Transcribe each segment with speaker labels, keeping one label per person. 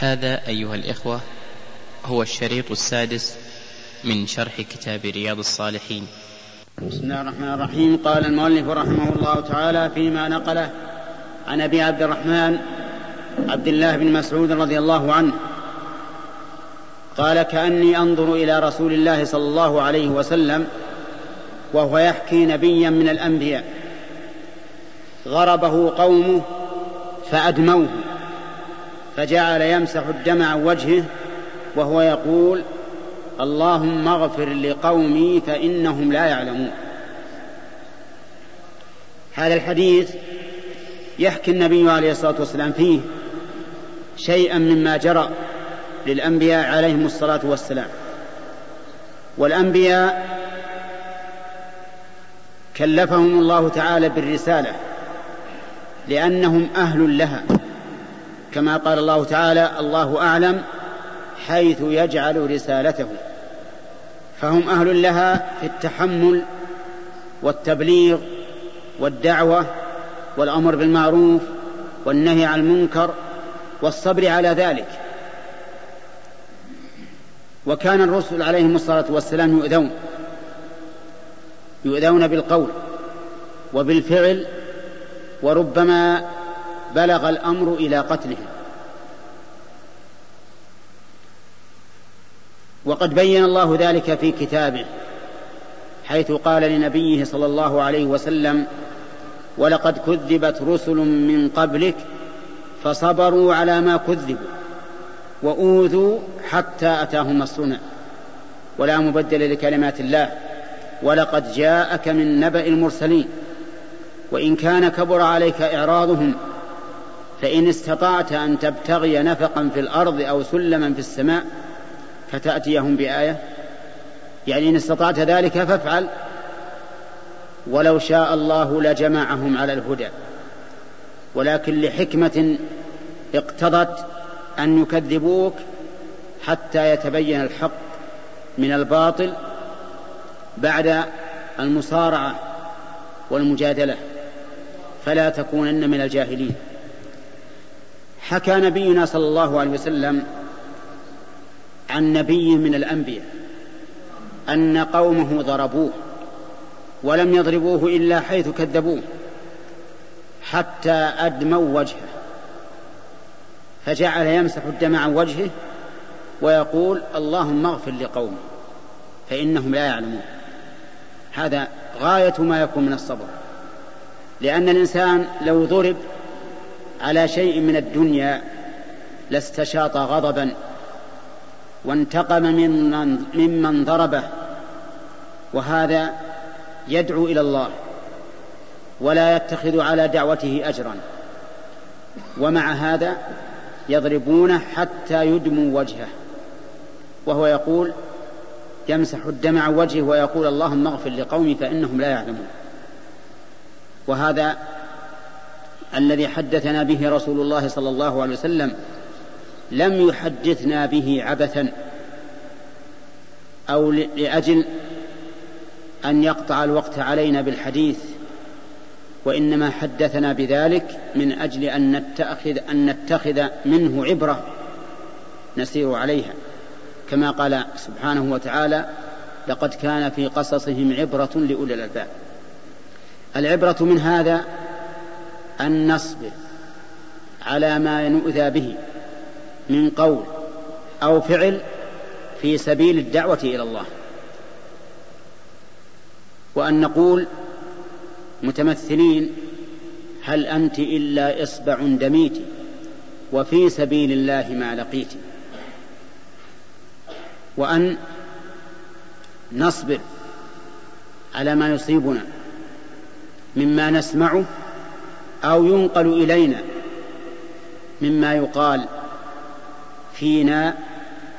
Speaker 1: هذا أيها الإخوة هو الشريط السادس من شرح كتاب رياض الصالحين.
Speaker 2: بسم الله الرحمن الرحيم. قال المؤلف رحمه الله تعالى فيما نقله عن أبي عبد الرحمن عبد الله بن مسعود رضي الله عنه. قال كأني أنظر إلى رسول الله صلى الله عليه وسلم وهو يحكي نبيا من الأنبياء. غربه قومه فأدموه. فجعل يمسح الدم عن وجهه وهو يقول اللهم اغفر لقومي فإنهم لا يعلمون. هذا الحديث يحكي النبي عليه الصلاة والسلام فيه شيئا مما جرى للأنبياء عليهم الصلاة والسلام. والأنبياء كلفهم الله تعالى بالرسالة لأنهم أهل لها. كما قال الله تعالى الله أعلم حيث يجعل رسالته. فهم أهل لها في التحمل والتبليغ والدعوة والأمر بالمعروف والنهي عن المنكر والصبر على ذلك. وكان الرسل عليهم الصلاة والسلام يؤذون يؤذون بالقول وبالفعل وربما بلغ الأمر إلى قتلهم وقد بين الله ذلك في كتابه حيث قال لنبيه صلى الله عليه وسلم ولقد كذبت رسل من قبلك فصبروا على ما كذبوا وأوذوا حتى أتاهم نصرنا ولا مبدل لكلمات الله ولقد جاءك من نبأ المرسلين وإن كان كبر عليك إعراضهم فإن استطعت أن تبتغي نفقا في الأرض أو سلما في السماء فتأتيهم بآية. يعني إن استطعت ذلك فافعل ولو شاء الله لجمعهم على الهدى. ولكن لحكمة اقتضت أن يكذبوك حتى يتبين الحق من الباطل بعد المصارعة والمجادلة. فلا تكونن من الجاهلين. حكى نبينا صلى الله عليه وسلم عن نبي من الأنبياء أن قومه ضربوه ولم يضربوه إلا حيث كذبوه حتى أدموا وجهه فجعل يمسح الدم عن وجهه ويقول اللهم اغفر لقومي فإنهم لا يعلمون. هذا غاية ما يكون من الصبر لأن الإنسان لو ضرب على شيء من الدنيا لاستشاط غضبا وانتقم ممن, ممن ضربه وهذا يدعو إلى الله ولا يتخذ على دعوته أجرا ومع هذا يضربونه حتى يدموا وجهه وهو يقول يمسح الدم عن وجهه ويقول اللهم اغفر لقومي فإنهم لا يعلمون وهذا الذي حدثنا به رسول الله صلى الله عليه وسلم لم يحدثنا به عبثا أو لأجل أن يقطع الوقت علينا بالحديث وإنما حدثنا بذلك من أجل أن نتخذ أن نتخذ منه عبرة نسير عليها. كما قال سبحانه وتعالى لقد كان في قصصهم عبرة لأولي الألباب. العبرة من هذا ان نصبر على ما نؤذى به من قول أو فعل في سبيل الدعوة إلى الله. وأن نقول متمثلين هل أنت إلا إصبع دميت؟ وفي سبيل الله ما لقيت. وأن نصبر على ما يصيبنا مما نسمعه أو ينقل إلينا مما يقال فينا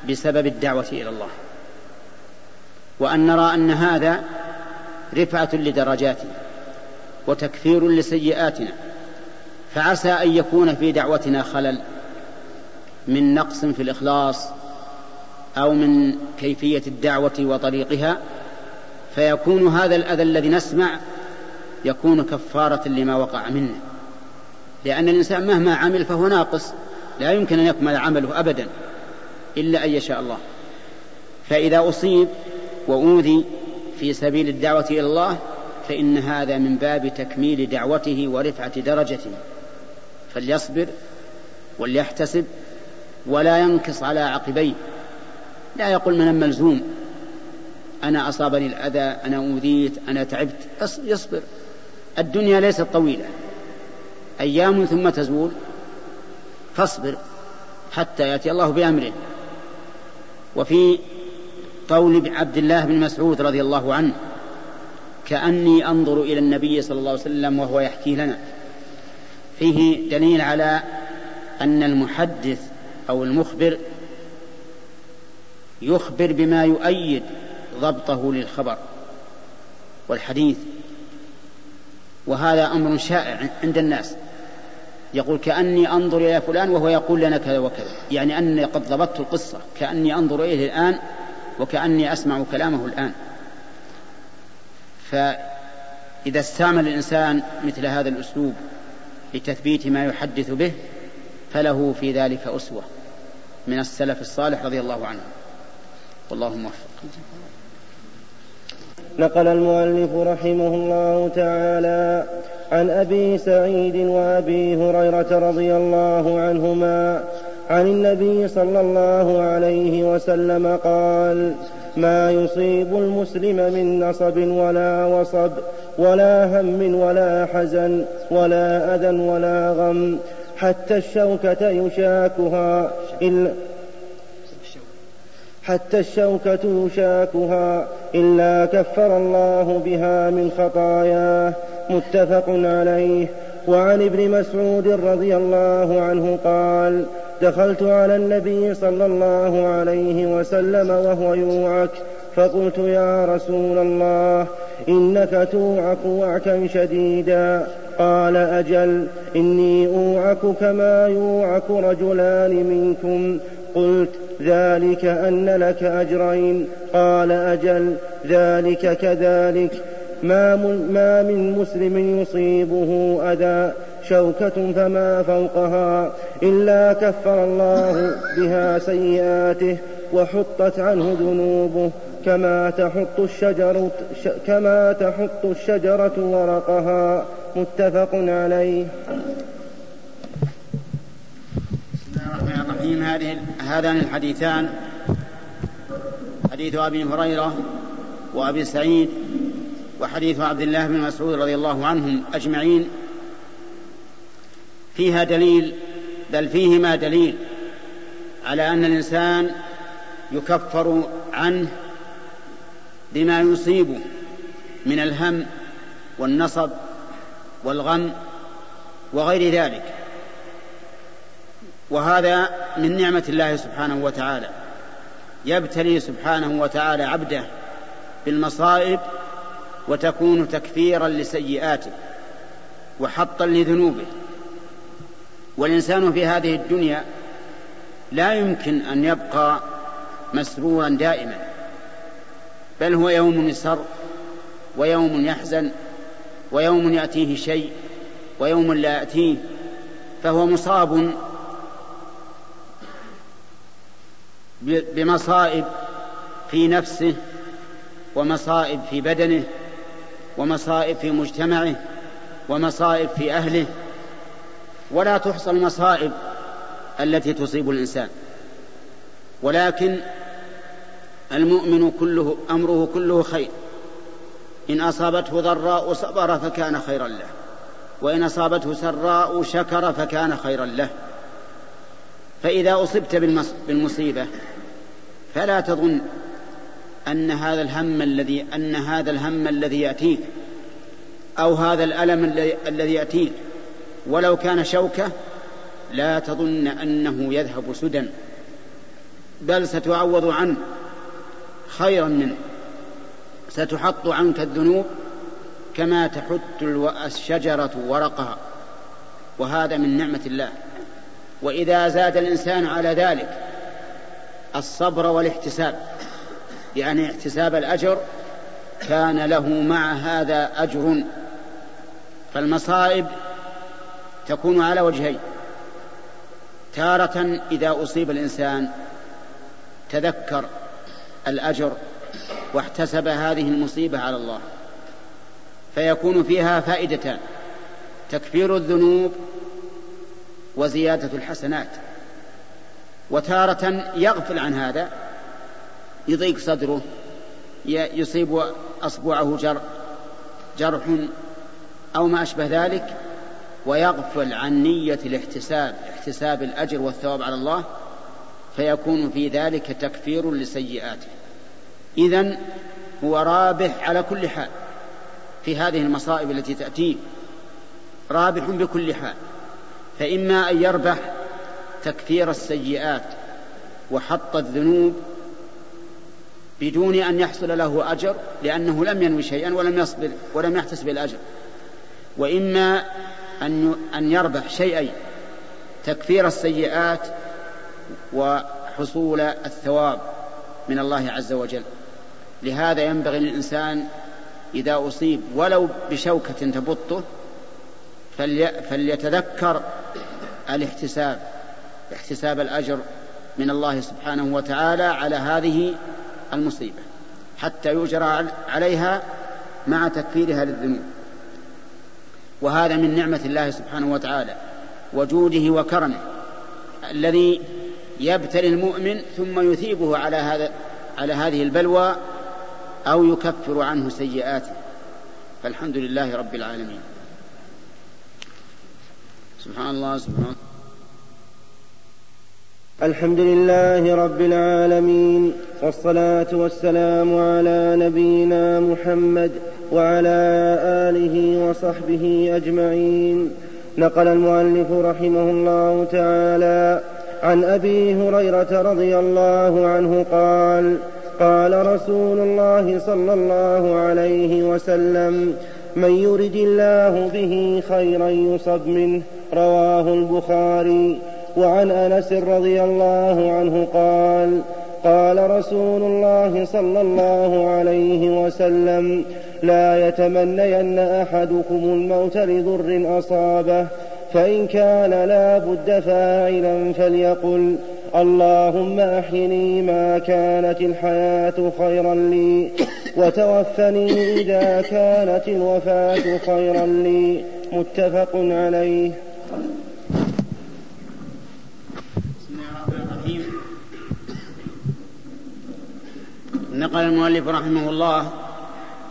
Speaker 2: بسبب الدعوة إلى الله. وأن نرى أن هذا رفعة لدرجاتنا وتكفير لسيئاتنا فعسى أن يكون في دعوتنا خلل من نقص في الإخلاص أو من كيفية الدعوة وطريقها فيكون هذا الأذى الذي نسمع يكون كفارة لما وقع منا. لأن الإنسان مهما عمل فهو ناقص. لا يمكن أن يكمل عمله أبدا إلا أن يشاء الله. فإذا أصيب وأوذي في سبيل الدعوة إلى الله فإن هذا من باب تكميل دعوته ورفعة درجته. فليصبر وليحتسب ولا ينكص على عقبيه. لا يقول من الملزوم أنا أصابني الأذى أنا أوذيت أنا تعبت. يصبر. الدنيا ليست طويلة. أيام ثم تزول فاصبر حتى يأتي الله بأمره. وفي قول عبد الله بن مسعود رضي الله عنه كأني أنظر إلى النبي صلى الله عليه وسلم وهو يحكي لنا. فيه دليل على أن المحدث أو المخبر يخبر بما يؤيد ضبطه للخبر والحديث وهذا أمر شائع عند الناس. يقول كأني أنظر إلى فلان وهو يقول لنا كذا وكذا. يعني أني قد ضبطت القصة. كأني أنظر إليه الآن وكأني أسمع كلامه الآن. فإذا استعمل الإنسان مثل هذا الأسلوب لتثبيت ما يحدث به فله في ذلك أسوة من السلف الصالح رضي الله عنه. والله موفق.
Speaker 3: نقل المؤلف رحمه الله تعالى عن أبي سعيد وأبي هريرة رضي الله عنهما عن النبي صلى الله عليه وسلم قال ما يصيب المسلم من نصب ولا وصب ولا هم ولا حزن ولا أذى ولا غم حتى الشوكة يشاكها إلا حتى الشوكة يشاكها إلا كفر الله بها من خطاياه متفق عليه. وعن ابن مسعود رضي الله عنه قال دخلت على النبي صلى الله عليه وسلم وهو يوعك فقلت يا رسول الله إنك توعك وعكا شديدا. قال أجل إني أوعك كما يوعك رجلان منكم. قلت ذلك أن لك أجرين. قال أجل ذلك كذلك. ما, ما من مسلم يصيبه أذى شوكة فما فوقها إلا كفر الله بها سيئاته وحطت عنه ذنوبه. كما تحط الشجرة كما تحط الشجرة ورقها. متفق عليه.
Speaker 2: بسم الرحيم هذه هذان الحديثان. حديث أبي هريرة وأبي سعيد وحديث عبد الله بن مسعود رضي الله عنهم أجمعين. فيها دليل بل فيهما دليل على أن الإنسان يكفر عنه بما يصيبه من الهم والنصب والغم وغير ذلك. وهذا من نعمة الله سبحانه وتعالى. يبتلي سبحانه وتعالى عبده بالمصائب وتكون تكفيرا لسيئاته وحطا لذنوبه. والإنسان في هذه الدنيا لا يمكن أن يبقى مسرورا دائما بل هو يوم يسر ويوم يحزن ويوم يأتيه شيء ويوم لا يأتيه فهو مصاب بمصائب في نفسه ومصائب في بدنه ومصائب في مجتمعه ومصائب في أهله. ولا تحصى المصائب التي تصيب الإنسان. ولكن المؤمن كله أمره كله خير. إن أصابته ضراء صبر فكان خيرا له. وإن أصابته سراء شكر فكان خيرا له. فإذا أصبت بالمصيبة فلا تظن أن هذا الهم الذي أن هذا الهم الذي يأتيك أو هذا الألم الذي يأتيك ولو كان شوكة لا تظن أنه يذهب سدى بل ستعوض عنه خيرا منه ستحط عنك الذنوب كما تحت الشجرة ورقها وهذا من نعمة الله وإذا زاد الإنسان على ذلك الصبر والاحتساب يعني احتساب الأجر كان له مع هذا أجر. فالمصائب تكون على وجهين تارة إذا أصيب الإنسان تذكر الأجر واحتسب هذه المصيبة على الله فيكون فيها فائدتان تكفير الذنوب وزيادة الحسنات. وتارة يغفل عن هذا يضيق صدره يصيب أصبعه جر جرح أو ما أشبه ذلك ويغفل عن نية الاحتساب احتساب الأجر والثواب على الله فيكون في ذلك تكفير لسيئاته. إذا هو رابح على كل حال في هذه المصائب التي تأتيه. رابح بكل حال. فإما أن يربح تكفير السيئات وحط الذنوب بدون أن يحصل له أجر لأنه لم ينوي شيئا ولم يصبر ولم يحتسب الأجر. وإما أن أن يربح شيئين تكفير السيئات وحصول الثواب من الله عز وجل. لهذا ينبغي للإنسان إذا أصيب ولو بشوكة تبطه فلي فليتذكر الاحتساب احتساب الأجر من الله سبحانه وتعالى على هذه المصيبة حتى يجرى عليها مع تكفيرها للذنوب. وهذا من نعمة الله سبحانه وتعالى وجوده وكرمه الذي يبتلي المؤمن ثم يثيبه على هذا على هذه البلوى أو يكفر عنه سيئاته. فالحمد لله رب العالمين. سبحان الله سبحان
Speaker 3: الحمد لله رب العالمين والصلاة والسلام على نبينا محمد وعلى آله وصحبه أجمعين. نقل المؤلف رحمه الله تعالى عن أبي هريرة رضي الله عنه قال قال رسول الله صلى الله عليه وسلم من يرد الله به خيرا يصب منه رواه البخاري وعن أنس رضي الله عنه قال قال رسول الله صلى الله عليه وسلم لا يتمنين أحدكم الموت لضر أصابه فإن كان لا بد فاعلا فليقل اللهم أحيني ما كانت الحياة خيرا لي وتوفني إذا كانت الوفاة خيرا لي. متفق عليه.
Speaker 2: نقل المؤلف رحمه الله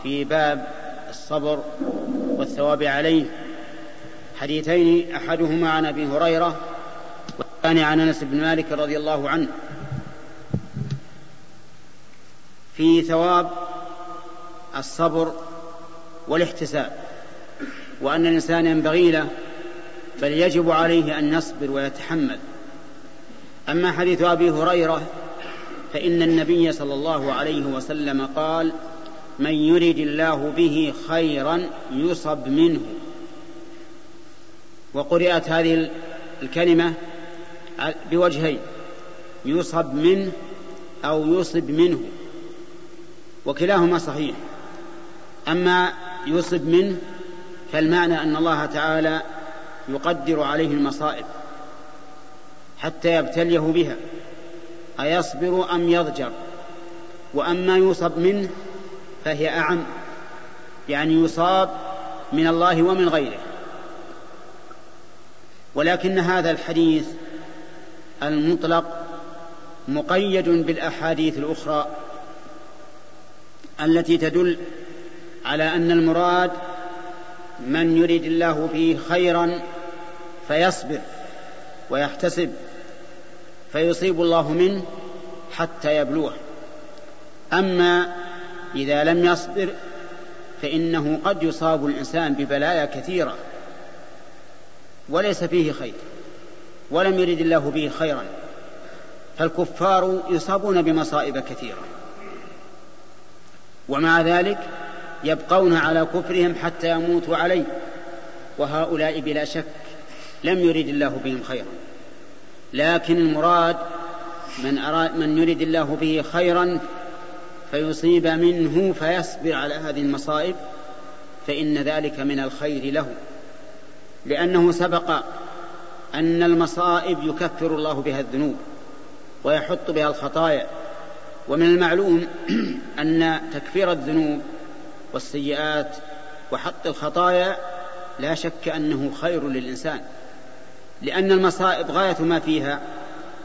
Speaker 2: في باب الصبر والثواب عليه. حديثين أحدهما عن أبي هريرة والثاني عن أنس بن مالك رضي الله عنه. في ثواب الصبر والاحتساب وأن الإنسان ينبغي له بل يجب عليه أن يصبر ويتحمل. أما حديث أبي هريرة فإن النبي صلى الله عليه وسلم قال من يرد الله به خيرا يصب منه. وقرأت هذه الكلمة بوجهين يصب منه أو يصب منه. وكلاهما صحيح. أما يصب منه فالمعنى أن الله تعالى يقدر عليه المصائب حتى يبتليه بها أيصبر أم يضجر؟ وأما يصب منه فهي أعم يعني يصاب من الله ومن غيره. ولكن هذا الحديث المطلق مقيد بالأحاديث الأخرى التي تدل على أن المراد من يريد الله به خيرا فيصبر ويحتسب فيصيب الله منه حتى يبلوه. أما إذا لم يصبر فإنه قد يصاب الإنسان ببلايا كثيرة وليس فيه خير ولم يرد الله به خيرا فالكفار يصابون بمصائب كثيرة. ومع ذلك يبقون على كفرهم حتى يموتوا عليه. وهؤلاء بلا شك لم يرد الله بهم خيرا. لكن المراد من أراد من يريد الله به خيرا فيصيب منه فيصبر على هذه المصائب فإن ذلك من الخير له. لأنه سبق أن المصائب يكفر الله بها الذنوب ويحط بها الخطايا. ومن المعلوم أن تكفير الذنوب والسيئات وحط الخطايا لا شك أنه خير للإنسان لأن المصائب غاية ما فيها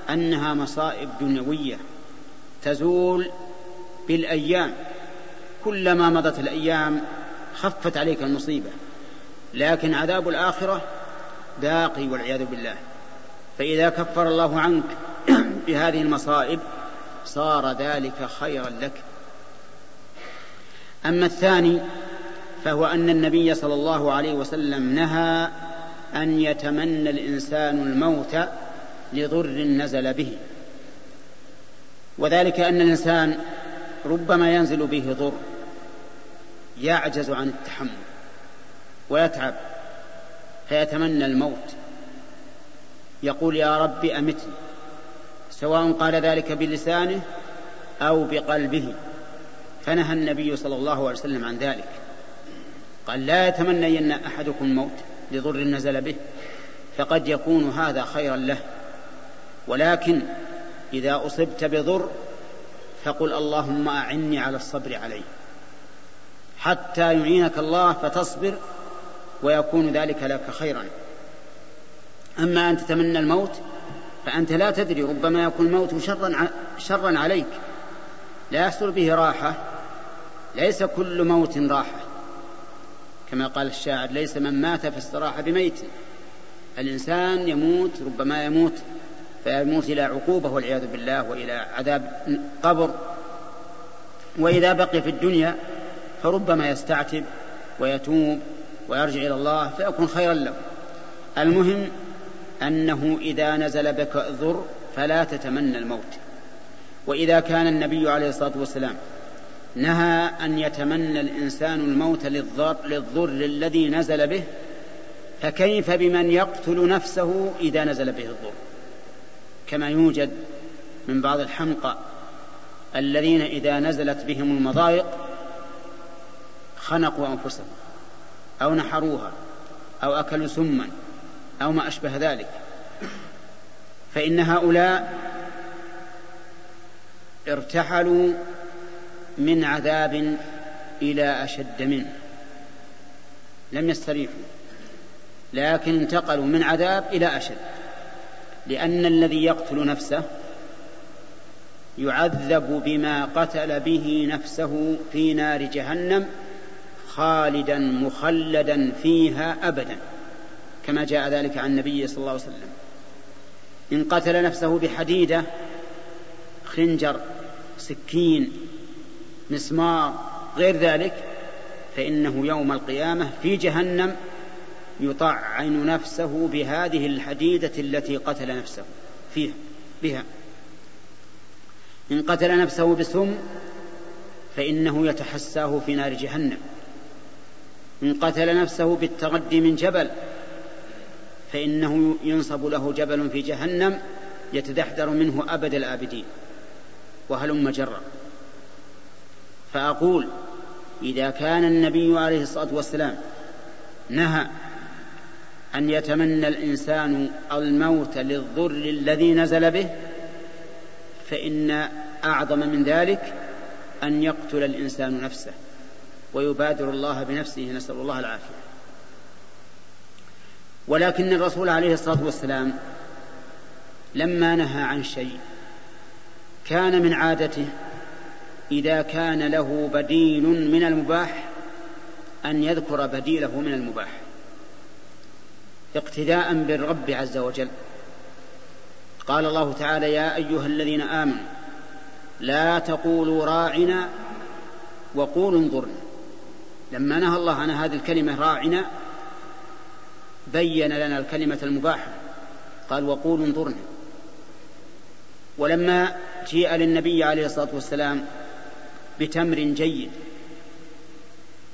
Speaker 2: أنها مصائب دنيوية تزول بالأيام. كلما مضت الأيام خفت عليك المصيبة لكن عذاب الآخرة باقي والعياذ بالله. فإذا كفر الله عنك بهذه المصائب صار ذلك خيرا لك. أما الثاني فهو أن النبي صلى الله عليه وسلم نهى أن يتمنى الإنسان الموت لضر نزل به. وذلك أن الإنسان ربما ينزل به ضر يعجز عن التحمل ويتعب فيتمنى الموت. يقول يا رب أمتني سواء قال ذلك بلسانه أو بقلبه. فنهى النبي صلى الله عليه وسلم عن ذلك. قال لا يتمنين أحدكم الموت لضر نزل به فقد يكون هذا خيرا له. ولكن إذا أصبت بضر فقل اللهم أعني على الصبر عليه. حتى يعينك الله فتصبر ويكون ذلك لك خيرا. أما أن تتمنى الموت فأنت لا تدري ربما يكون الموت شرا شرا عليك. لا يحصل به راحة ليس كل موت راحة. كما قال الشاعر ليس من مات في الصراحة بميت. الإنسان يموت ربما يموت فيموت إلى عقوبة والعياذ بالله وإلى عذاب قبر. وإذا بقي في الدنيا فربما يستعتب ويتوب ويرجع إلى الله فيكون خيرا له. المهم أنه إذا نزل بك ضر فلا تتمنى الموت. وإذا كان النبي عليه الصلاة والسلام نهى أن يتمنى الإنسان الموت للضر, للضر الذي نزل به فكيف بمن يقتل نفسه إذا نزل به الضر؟ كما يوجد من بعض الحمقى الذين إذا نزلت بهم المضايق خنقوا أنفسهم أو نحروها أو أكلوا سما أو ما أشبه ذلك. فإن هؤلاء ارتحلوا من عذاب إلى أشد منه. لم يستريحوا لكن انتقلوا من عذاب إلى أشد. لأن الذي يقتل نفسه يعذب بما قتل به نفسه في نار جهنم خالدا مخلدا فيها أبدا كما جاء ذلك عن النبي صلى الله عليه وسلم. إن قتل نفسه بحديدة خنجر سكين مسمار غير ذلك فإنه يوم القيامة في جهنم يطعن نفسه بهذه الحديدة التي قتل نفسه فيها بها. إن قتل نفسه بسم فإنه يتحساه في نار جهنم. إن قتل نفسه بالتغدي من جبل فإنه ينصب له جبل في جهنم يتدحدر منه أبد الآبدين. وهلم جرا. فأقول إذا كان النبي عليه الصلاة والسلام نهى أن يتمنى الإنسان الموت للضر الذي نزل به فإن أعظم من ذلك أن يقتل الإنسان نفسه ويبادر الله بنفسه نسأل الله العافية. ولكن الرسول عليه الصلاة والسلام لما نهى عن شيء كان من عادته إذا كان له بديل من المباح أن يذكر بديله من المباح اقتداء بالرب عز وجل. قال الله تعالى يا أيها الذين آمنوا لا تقولوا راعنا وقولوا انظرنا لما نهى الله عن هذه الكلمة راعنا بين لنا الكلمة المباحة قال وقولوا انظرنا. ولما جيء للنبي عليه الصلاة والسلام بتمر جيد.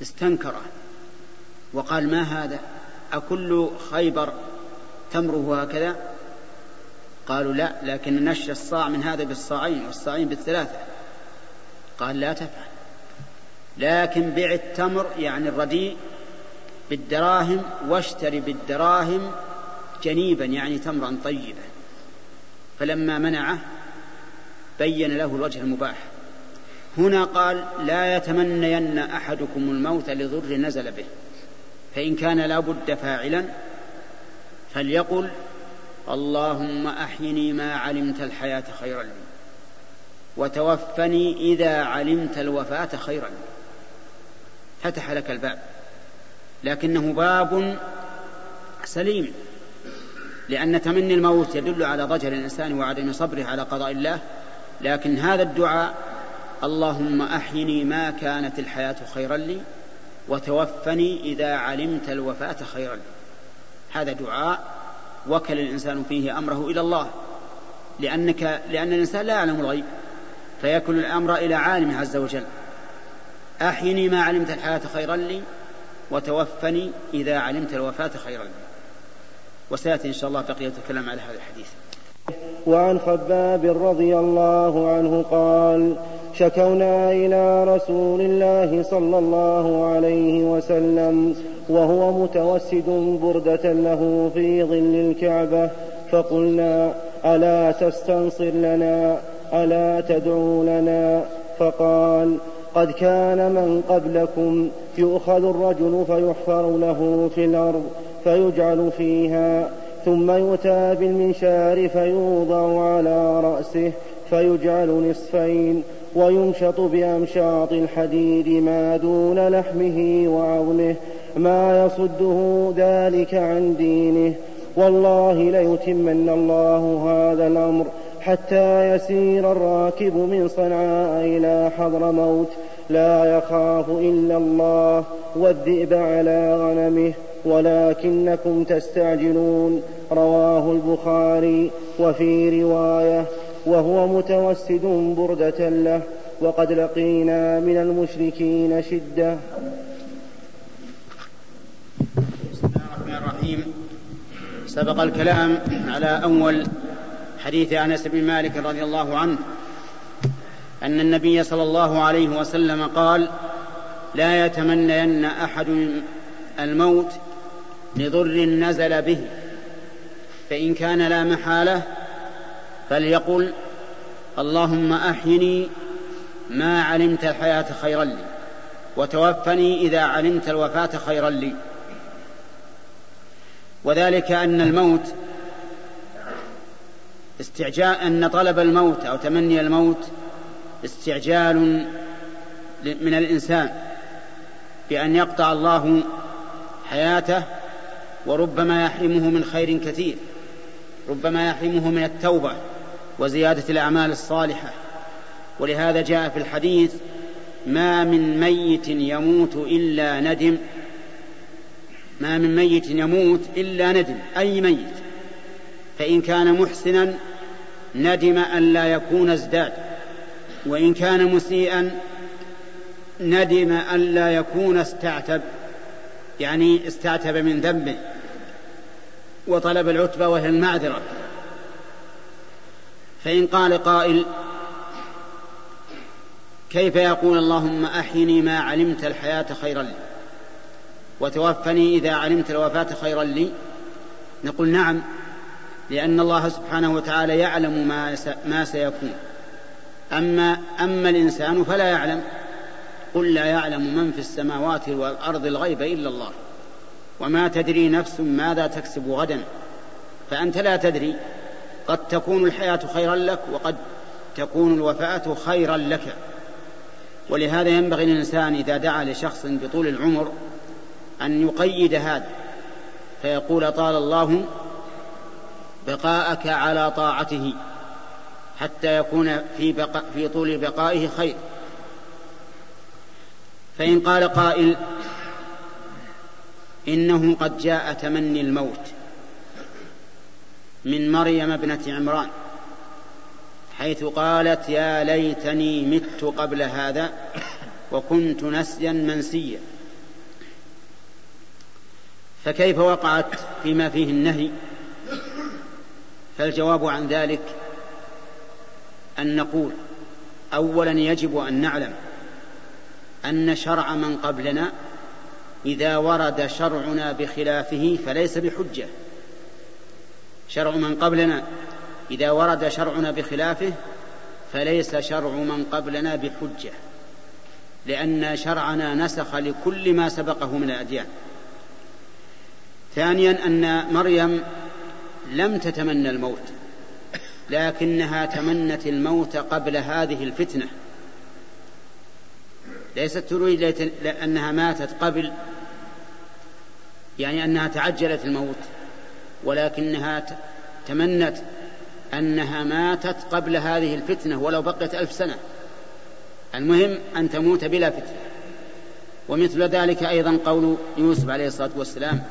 Speaker 2: استنكره وقال ما هذا؟ أكل خيبر تمره هكذا؟ قالوا لا لكن نشى الصاع من هذا بالصاعين والصاعين بالثلاثة. قال لا تفعل. لكن بع التمر يعني الرديء بالدراهم واشتري بالدراهم جنيبا يعني تمرا طيبا. فلما منعه بين له الوجه المباح. هنا قال لا يتمنين أحدكم الموت لضر نزل به فإن كان لا بد فاعلا فليقل اللهم أحيني ما علمت الحياة خيرا لي وتوفني إذا علمت الوفاة خيرا لي. فتح لك الباب لكنه باب سليم لأن تمني الموت يدل على ضجر الإنسان وعدم صبره على قضاء الله لكن هذا الدعاء اللهم أحيني ما كانت الحياة خيرا لي وتوفني إذا علمت الوفاة خيرا لي. هذا دعاء وكل الإنسان فيه أمره إلى الله. لأنك لأن الإنسان لا يعلم الغيب فيكل الأمر إلى عالمه عز وجل. أحيني ما علمت الحياة خيرا لي وتوفني إذا علمت الوفاة خيرا لي. وسيأتي إن شاء الله بقية الكلام على هذا الحديث.
Speaker 3: وعن خباب رضي الله عنه قال شكونا إلى رسول الله صلى الله عليه وسلم وهو متوسد بردة له في ظل الكعبة. فقلنا ألا تستنصر لنا؟ ألا تدعو لنا؟ فقال قد كان من قبلكم يؤخذ الرجل فيحفر له في الأرض فيجعل فيها ثم يؤتى بالمنشار فيوضع على رأسه فيجعل نصفين ويمشط بأمشاط الحديد ما دون لحمه وعظمه ما يصده ذلك عن دينه. والله ليتمن الله هذا الأمر حتى يسير الراكب من صنعاء إلى حضر موت. لا يخاف إلا الله والذئب على غنمه ولكنكم تستعجلون. رواه البخاري وفي رواية وهو متوسد بردة له وقد لقينا من المشركين شدة.
Speaker 2: بسم الله الرحمن الرحيم. سبق الكلام على أول حديث أنس بن مالك رضي الله عنه أن النبي صلى الله عليه وسلم قال لا يتمنين أحد الموت لضر نزل به فإن كان لا محالة فليقل اللهم أحيني ما علمت الحياة خيرا لي وتوفني إذا علمت الوفاة خيرا لي. وذلك أن الموت استعجال أن طلب الموت أو تمني الموت استعجال من الإنسان بأن يقطع الله حياته وربما يحرمه من خير كثير ربما يحرمه من التوبة. وزيادة الأعمال الصالحة. ولهذا جاء في الحديث ما من ميت يموت إلا ندم. ما من ميت يموت إلا ندم أي ميت؟ فإن كان محسنا ندم أن لا يكون ازداد. وإن كان مسيئا ندم أن لا يكون استعتب يعني استعتب من ذنبه. وطلب العتبة وهي المعذرة. فإن قال قائل كيف يقول اللهم أحيني ما علمت الحياة خيرا لي وتوفني إذا علمت الوفاة خيرا لي نقول نعم لأن الله سبحانه وتعالى يعلم ما ما سيكون. أما أما الإنسان فلا يعلم. قل لا يعلم من في السماوات والأرض الغيب إلا الله. وما تدري نفس ماذا تكسب غدا. فأنت لا تدري. قد تكون الحياة خيرا لك وقد تكون الوفاة خيرا لك. ولهذا ينبغي للإنسان إذا دعا لشخص بطول العمر أن يقيد هذا فيقول طال الله بقاءك على طاعته حتى يكون في, بقاء في طول بقائه خير. فإن قال قائل إنه قد جاء تمني الموت. من مريم ابنة عمران حيث قالت يا ليتني مت قبل هذا وكنت نسيا منسيا. فكيف وقعت فيما فيه النهي؟ فالجواب عن ذلك أن نقول أولا يجب أن نعلم أن شرع من قبلنا إذا ورد شرعنا بخلافه فليس بحجة. شرع من قبلنا. إذا ورد شرعنا بخلافه فليس شرع من قبلنا بحجة لأن شرعنا نسخ لكل ما سبقه من الأديان. ثانيا أن مريم لم تتمنى الموت لكنها تمنت الموت قبل هذه الفتنة. ليست تريد لأنها ماتت قبل يعني أنها تعجلت الموت. ولكنها تمنت أنها ماتت قبل هذه الفتنة ولو بقيت ألف سنة. المهم أن تموت بلا فتنة. ومثل ذلك أيضا قول يوسف عليه الصلاة والسلام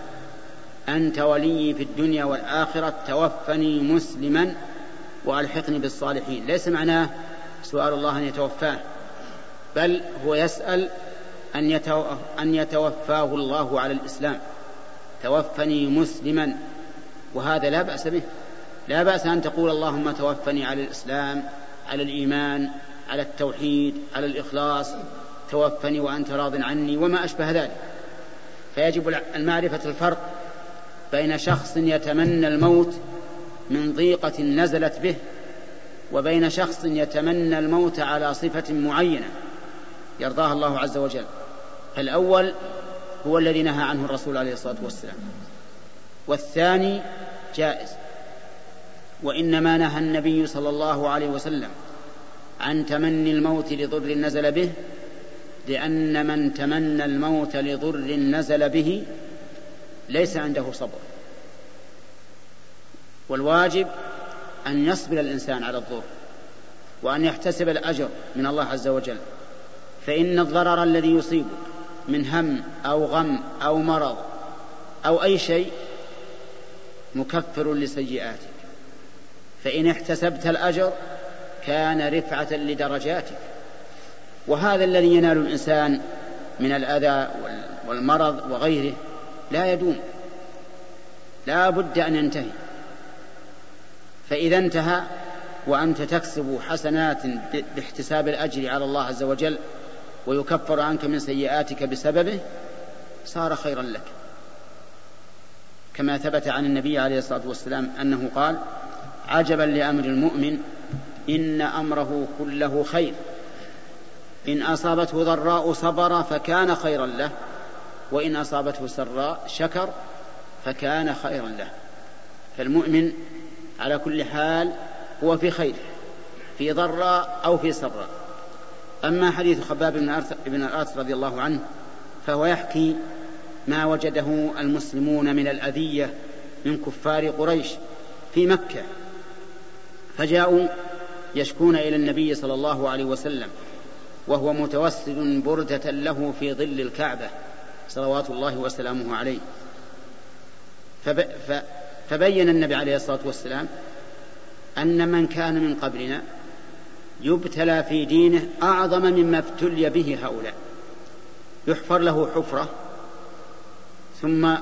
Speaker 2: أنت ولي في الدنيا والآخرة توفني مسلما وألحقني بالصالحين. ليس معناه سؤال الله أن يتوفاه بل هو يسأل أن, أن يتوفاه الله على الإسلام. توفني مسلما وهذا لا بأس به. لا بأس أن تقول اللهم توفني على الإسلام على الإيمان على التوحيد على الإخلاص. توفني وأنت راض عني وما أشبه ذلك. فيجب المعرفة الفرق بين شخص يتمنى الموت من ضيقة نزلت به وبين شخص يتمنى الموت على صفة معينة. يرضاها الله عز وجل. فالأول هو الذي نهى عنه الرسول عليه الصلاة والسلام. والثاني جائز. وإنما نهى النبي صلى الله عليه وسلم عن تمني الموت لضر نزل به لأن من تمنى الموت لضر نزل به ليس عنده صبر. والواجب أن يصبر الإنسان على الضر وأن يحتسب الأجر من الله عز وجل. فإن الضرر الذي يصيبك من هم أو غم أو مرض أو أي شيء مكفر لسيئاتك. فإن احتسبت الأجر كان رفعة لدرجاتك. وهذا الذي ينال الإنسان من الأذى والمرض وغيره لا يدوم. لا بد أن ينتهي. فإذا انتهى وأنت تكسب حسنات باحتساب الأجر على الله عز وجل ويكفر عنك من سيئاتك بسببه صار خيرا لك. كما ثبت عن النبي عليه الصلاة والسلام أنه قال عجبا لأمر المؤمن إن أمره كله خير. إن أصابته ضراء صبر فكان خيرا له وإن أصابته سراء شكر فكان خيرا له. فالمؤمن على كل حال هو في خير في ضراء أو في سراء. أما حديث خباب بن الأرث رضي الله عنه فهو يحكي ما وجده المسلمون من الأذية من كفار قريش في مكة فجاءوا يشكون إلى النبي صلى الله عليه وسلم وهو متوسد بردة له في ظل الكعبة صلوات الله وسلامه عليه. فبين النبي عليه الصلاة والسلام أن من كان من قبلنا يبتلى في دينه أعظم مما ابتلي به هؤلاء. يحفر له حفرة ثم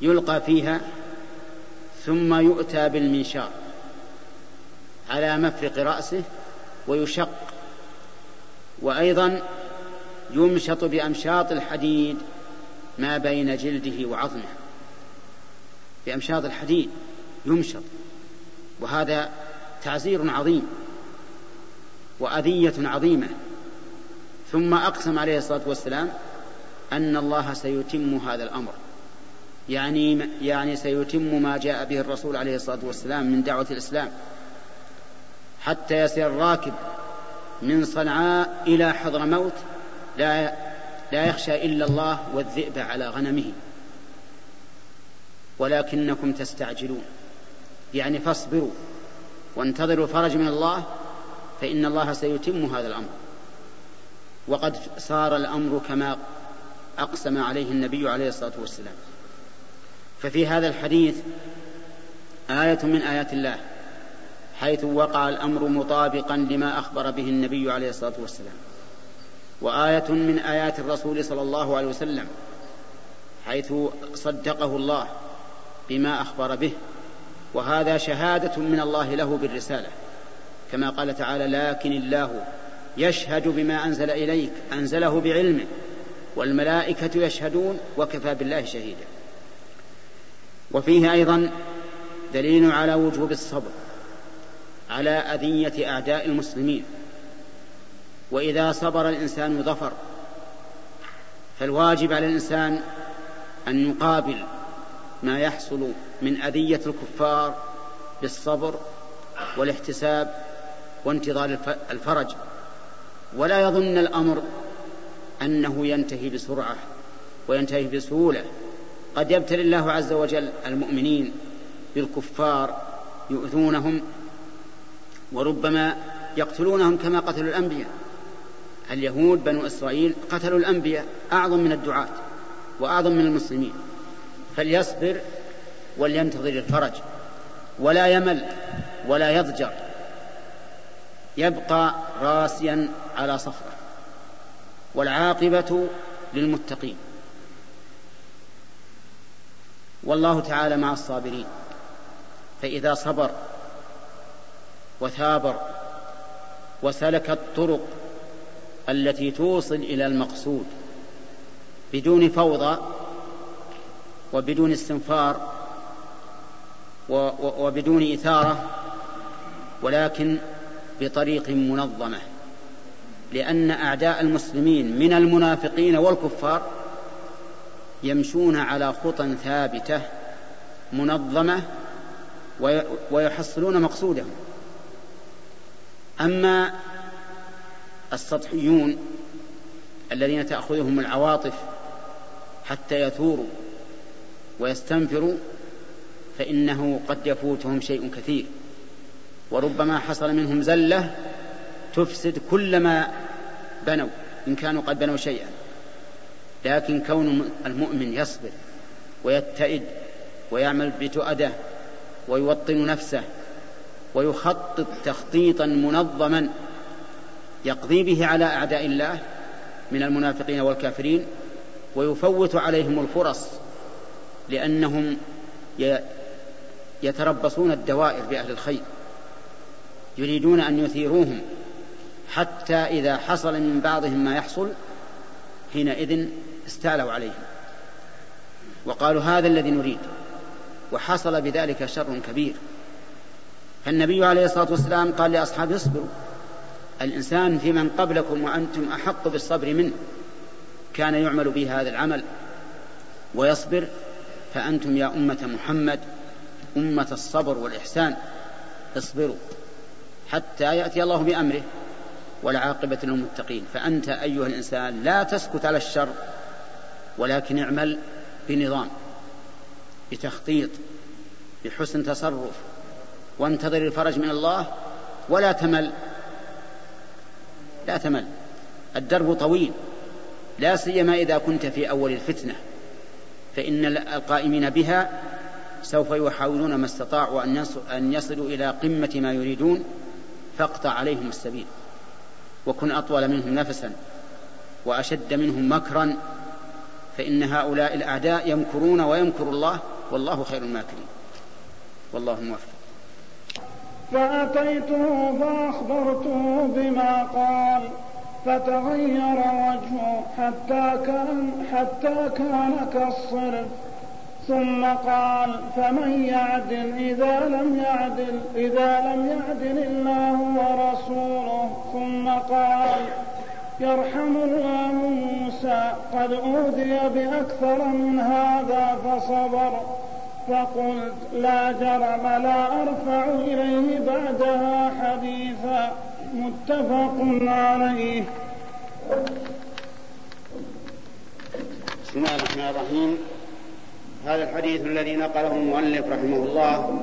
Speaker 2: يلقى فيها ثم يؤتى بالمنشار على مفرق رأسه ويشق وأيضا يمشط بأمشاط الحديد ما بين جلده وعظمه بأمشاط الحديد يمشط وهذا تعزير عظيم وأذية عظيمة ثم أقسم عليه الصلاة والسلام أن الله سيتم هذا الأمر. يعني يعني سيتم ما جاء به الرسول عليه الصلاة والسلام من دعوة الإسلام. حتى يسير الراكب من صنعاء إلى حضرموت لا لا يخشى إلا الله والذئب على غنمه. ولكنكم تستعجلون. يعني فاصبروا وانتظروا الفرج من الله فإن الله سيتم هذا الأمر. وقد صار الأمر كما أقسم عليه النبي عليه الصلاة والسلام. ففي هذا الحديث آية من آيات الله حيث وقع الأمر مطابقا لما أخبر به النبي عليه الصلاة والسلام. وآية من آيات الرسول صلى الله عليه وسلم حيث صدقه الله بما أخبر به. وهذا شهادة من الله له بالرسالة كما قال تعالى لكن الله يشهد بما أنزل إليك أنزله بعلمه. والملائكة يشهدون وكفى بالله شهيدا. وفيه أيضا دليل على وجوب الصبر على أذية أعداء المسلمين. وإذا صبر الإنسان ظفر فالواجب على الإنسان أن يقابل ما يحصل من أذية الكفار بالصبر والاحتساب وانتظار الفرج. ولا يظن الأمر أنه ينتهي بسرعة وينتهي بسهولة. قد يبتلي الله عز وجل المؤمنين بالكفار يؤذونهم وربما يقتلونهم كما قتلوا الأنبياء. اليهود بنو إسرائيل قتلوا الأنبياء أعظم من الدعاة وأعظم من المسلمين. فليصبر ولينتظر الفرج. ولا يمل ولا يضجر. يبقى راسيا على صخرة. والعاقبة للمتقين. والله تعالى مع الصابرين. فإذا صبر وثابر وسلك الطرق التي توصل إلى المقصود بدون فوضى وبدون استنفار وبدون إثارة ولكن بطريق منظمة. لأن أعداء المسلمين من المنافقين والكفار يمشون على خطى ثابتة منظمة ويحصلون مقصودهم. أما السطحيون الذين تأخذهم العواطف حتى يثوروا ويستنفروا فإنه قد يفوتهم شيء كثير. وربما حصل منهم زلة تفسد كل ما بنوا إن كانوا قد بنوا شيئا. لكن كون المؤمن يصبر ويتئد ويعمل بتؤدة ويوطن نفسه ويخطط تخطيطا منظما يقضي به على أعداء الله من المنافقين والكافرين ويفوت عليهم الفرص لأنهم يتربصون الدوائر بأهل الخير يريدون أن يثيروهم. حتى إذا حصل من بعضهم ما يحصل حينئذ استالوا عليهم وقالوا هذا الذي نريد وحصل بذلك شر كبير. فالنبي عليه الصلاة والسلام قال لأصحابه اصبروا الإنسان في من قبلكم وأنتم أحق بالصبر منه كان يعمل به هذا العمل ويصبر فأنتم يا أمة محمد أمة الصبر والإحسان اصبروا حتى يأتي الله بأمره. والعاقبة للمتقين. فأنت أيها الإنسان لا تسكت على الشر ولكن اعمل بنظام بتخطيط بحسن تصرف وانتظر الفرج من الله ولا تمل. لا تمل. الدرب طويل لا سيما إذا كنت في أول الفتنة فإن القائمين بها سوف يحاولون ما استطاعوا أن يصلوا إلى قمة ما يريدون فاقطع عليهم السبيل. وكن أطول منهم نفسا وأشد منهم مكرا فإن هؤلاء الأعداء يمكرون ويمكر الله والله خير الماكرين. والله موفق.
Speaker 4: فأتيته فأخبرته بما قال فتغير وجهه حتى كان حتى كان كالصرف. ثم قال فمن يعدل إذا لم يعدل إذا لم يعدل الله ورسوله. ثم قال يرحم الله موسى قد أوذي بأكثر من هذا فصبر. فقلت لا جرم لا أرفع إليه بعدها حديثا. متفق عليه.
Speaker 2: بسم الله الرحمن الرحيم. هذا الحديث الذي نقله المؤلف رحمه الله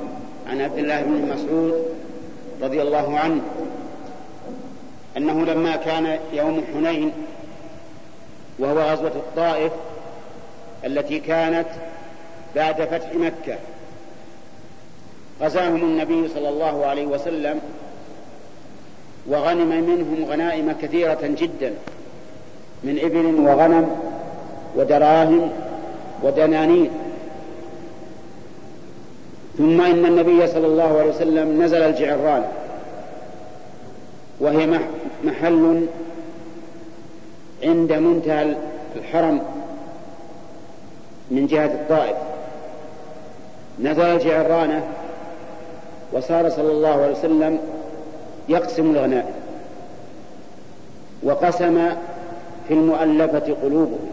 Speaker 2: عن عبد الله بن مسعود رضي الله عنه أنه لما كان يوم حنين وهو غزوة الطائف التي كانت بعد فتح مكة غزاهم النبي صلى الله عليه وسلم وغنم منهم غنائم كثيرة جدا من إبل وغنم ودراهم ودنانير. ثم إن النبي صلى الله عليه وسلم نزل الجعران. وهي محل عند منتهى الحرم من جهة الطائف. نزل الجعرانة وصار صلى الله عليه وسلم يقسم الغنائم وقسم في المؤلفة قلوبهم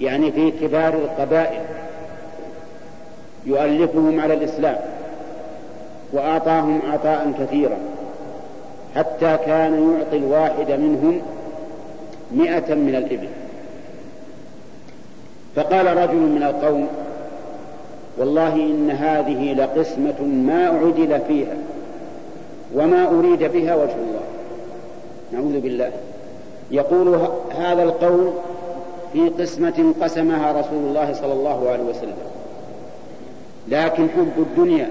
Speaker 2: يعني في كبار القبائل. يؤلفهم على الإسلام وأعطاهم عطاء كثيرا حتى كان يعطي الواحد منهم مئة من الإبل. فقال رجل من القوم والله إن هذه لقسمة ما عدل فيها وما أريد بها وجه الله. نعوذ بالله. يقول هذا القول في قسمة قسمها رسول الله صلى الله عليه وسلم. لكن حب الدنيا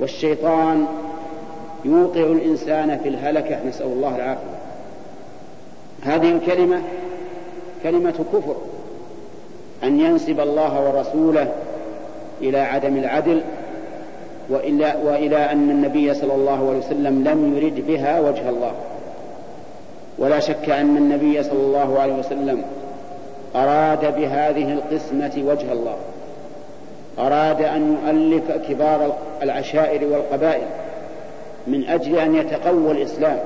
Speaker 2: والشيطان يوقع الإنسان في الهلكة. نسأل الله العافية. هذه الكلمة كلمة كفر أن ينسب الله ورسوله إلى عدم العدل وإلى, وإلى أن النبي صلى الله عليه وسلم لم يرد بها وجه الله. ولا شك أن النبي صلى الله عليه وسلم أراد بهذه القسمة وجه الله. أراد أن يؤلف كبار العشائر والقبائل من أجل أن يتقوى الإسلام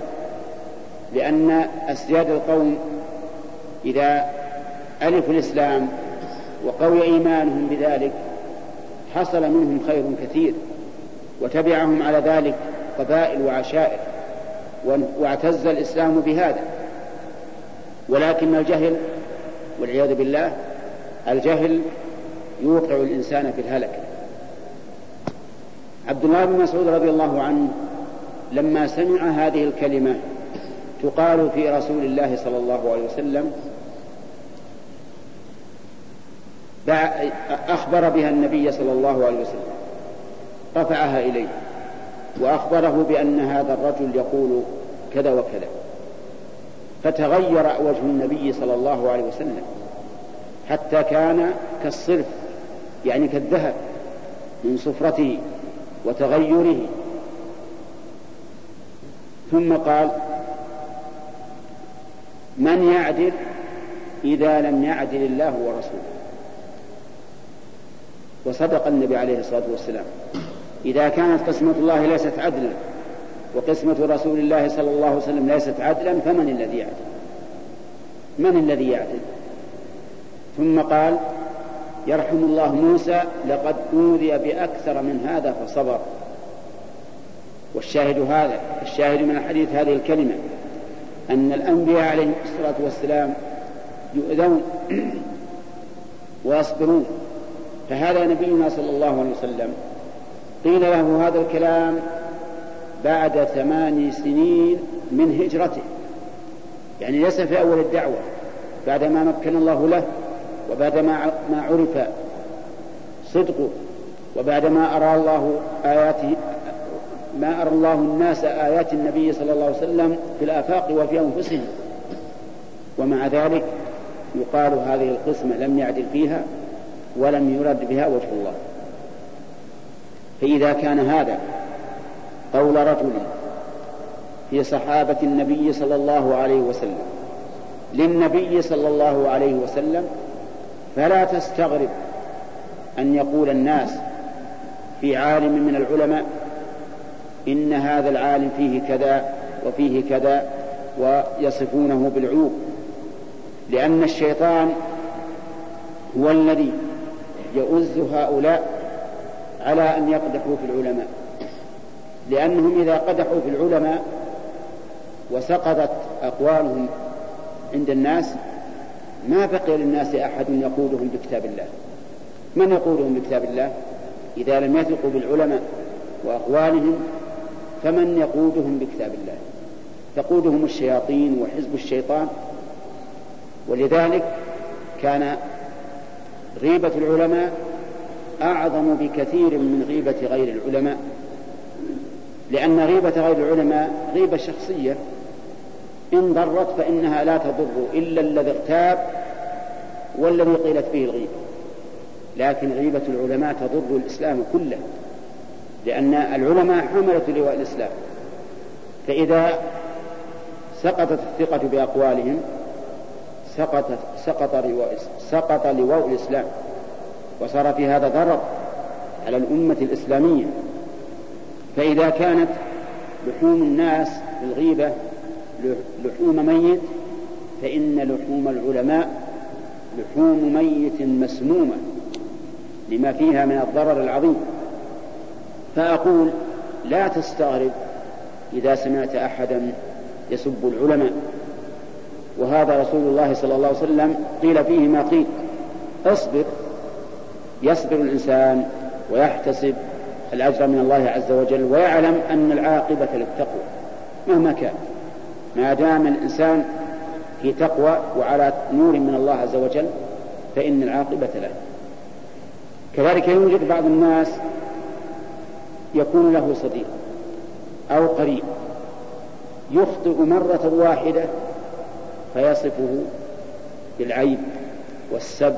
Speaker 2: لأن أسياد القوم إذا ألفوا الإسلام وقوي إيمانهم بذلك حصل منهم خير كثير وتبعهم على ذلك قبائل وعشائر واعتز الإسلام بهذا. ولكن الجهل والعياذ بالله الجهل يوقع الإنسان في الهلك. عبد الله بن مسعود رضي الله عنه لما سمع هذه الكلمة تقال في رسول الله صلى الله عليه وسلم أخبر بها النبي صلى الله عليه وسلم رفعها إليه وأخبره بأن هذا الرجل يقول كذا وكذا. فتغير وجه النبي صلى الله عليه وسلم حتى كان كالصرف يعني كالذهب من صفرته وتغيره. ثم قال من يعدل إذا لم يعدل الله ورسوله؟ وصدق النبي عليه الصلاة والسلام. إذا كانت قسمة الله ليست عدلا وقسمة رسول الله صلى الله عليه وسلم ليست عدلا فمن الذي يعدل؟ من الذي يعدل؟ ثم قال يرحم الله موسى لقد أوذي بأكثر من هذا فصبر. والشاهد هذا الشاهد من الحديث هذه الكلمة أن الأنبياء عليهم الصلاة والسلام يؤذون ويصبرون. فهذا نبينا صلى الله عليه وسلم قيل له هذا الكلام بعد ثمان سنين من هجرته. يعني ليس في أول الدعوة بعدما مكن الله له وبعد ما ما عرف صدقه وبعدما أرى الله آياته ما أرى الله الناس آيات النبي صلى الله عليه وسلم في الآفاق وفي أنفسهم. ومع ذلك يقال هذه القسمة لم يعدل فيها ولم يرد بها وجه الله. فإذا كان هذا قول رجل في صحابة النبي صلى الله عليه وسلم للنبي صلى الله عليه وسلم فلا تستغرب أن يقول الناس في عالم من العلماء إن هذا العالم فيه كذا وفيه كذا ويصفونه بالعيوب لأن الشيطان هو الذي يؤز هؤلاء على أن يقدحوا في العلماء لأنهم إذا قدحوا في العلماء وسقطت أقوالهم عند الناس ما بقي للناس أحد يقودهم بكتاب الله. من يقودهم بكتاب الله؟ إذا لم يثقوا بالعلماء وأقوالهم فمن يقودهم بكتاب الله؟ تقودهم الشياطين وحزب الشيطان. ولذلك كان غيبة العلماء أعظم بكثير من غيبة غير العلماء. لأن غيبة غير العلماء غيبة شخصية. إن ضرت فإنها لا تضر إلا الذي اغتاب والذي قيلت به الغيبة. لكن غيبة العلماء تضر الإسلام كله لأن العلماء حملة لواء الإسلام. فإذا سقطت الثقة بأقوالهم سقطت سقط لواء سقط لواء الإسلام. وصار في هذا ضرر على الأمة الإسلامية. فإذا كانت لحوم الناس بالغيبة لحوم ميت فإن لحوم العلماء لحوم ميت مسمومة لما فيها من الضرر العظيم. فأقول لا تستغرب إذا سمعت أحدا يسب العلماء. وهذا رسول الله صلى الله عليه وسلم قيل فيه ما قيل. اصبر يصبر الإنسان ويحتسب الأجر من الله عز وجل ويعلم أن العاقبة للتقوى مهما كان. ما دام الإنسان في تقوى وعلى نور من الله عز وجل فإن العاقبة له. كذلك يوجد بعض الناس يكون له صديق أو قريب يخطئ مرة واحدة فيصفه بالعيب والسب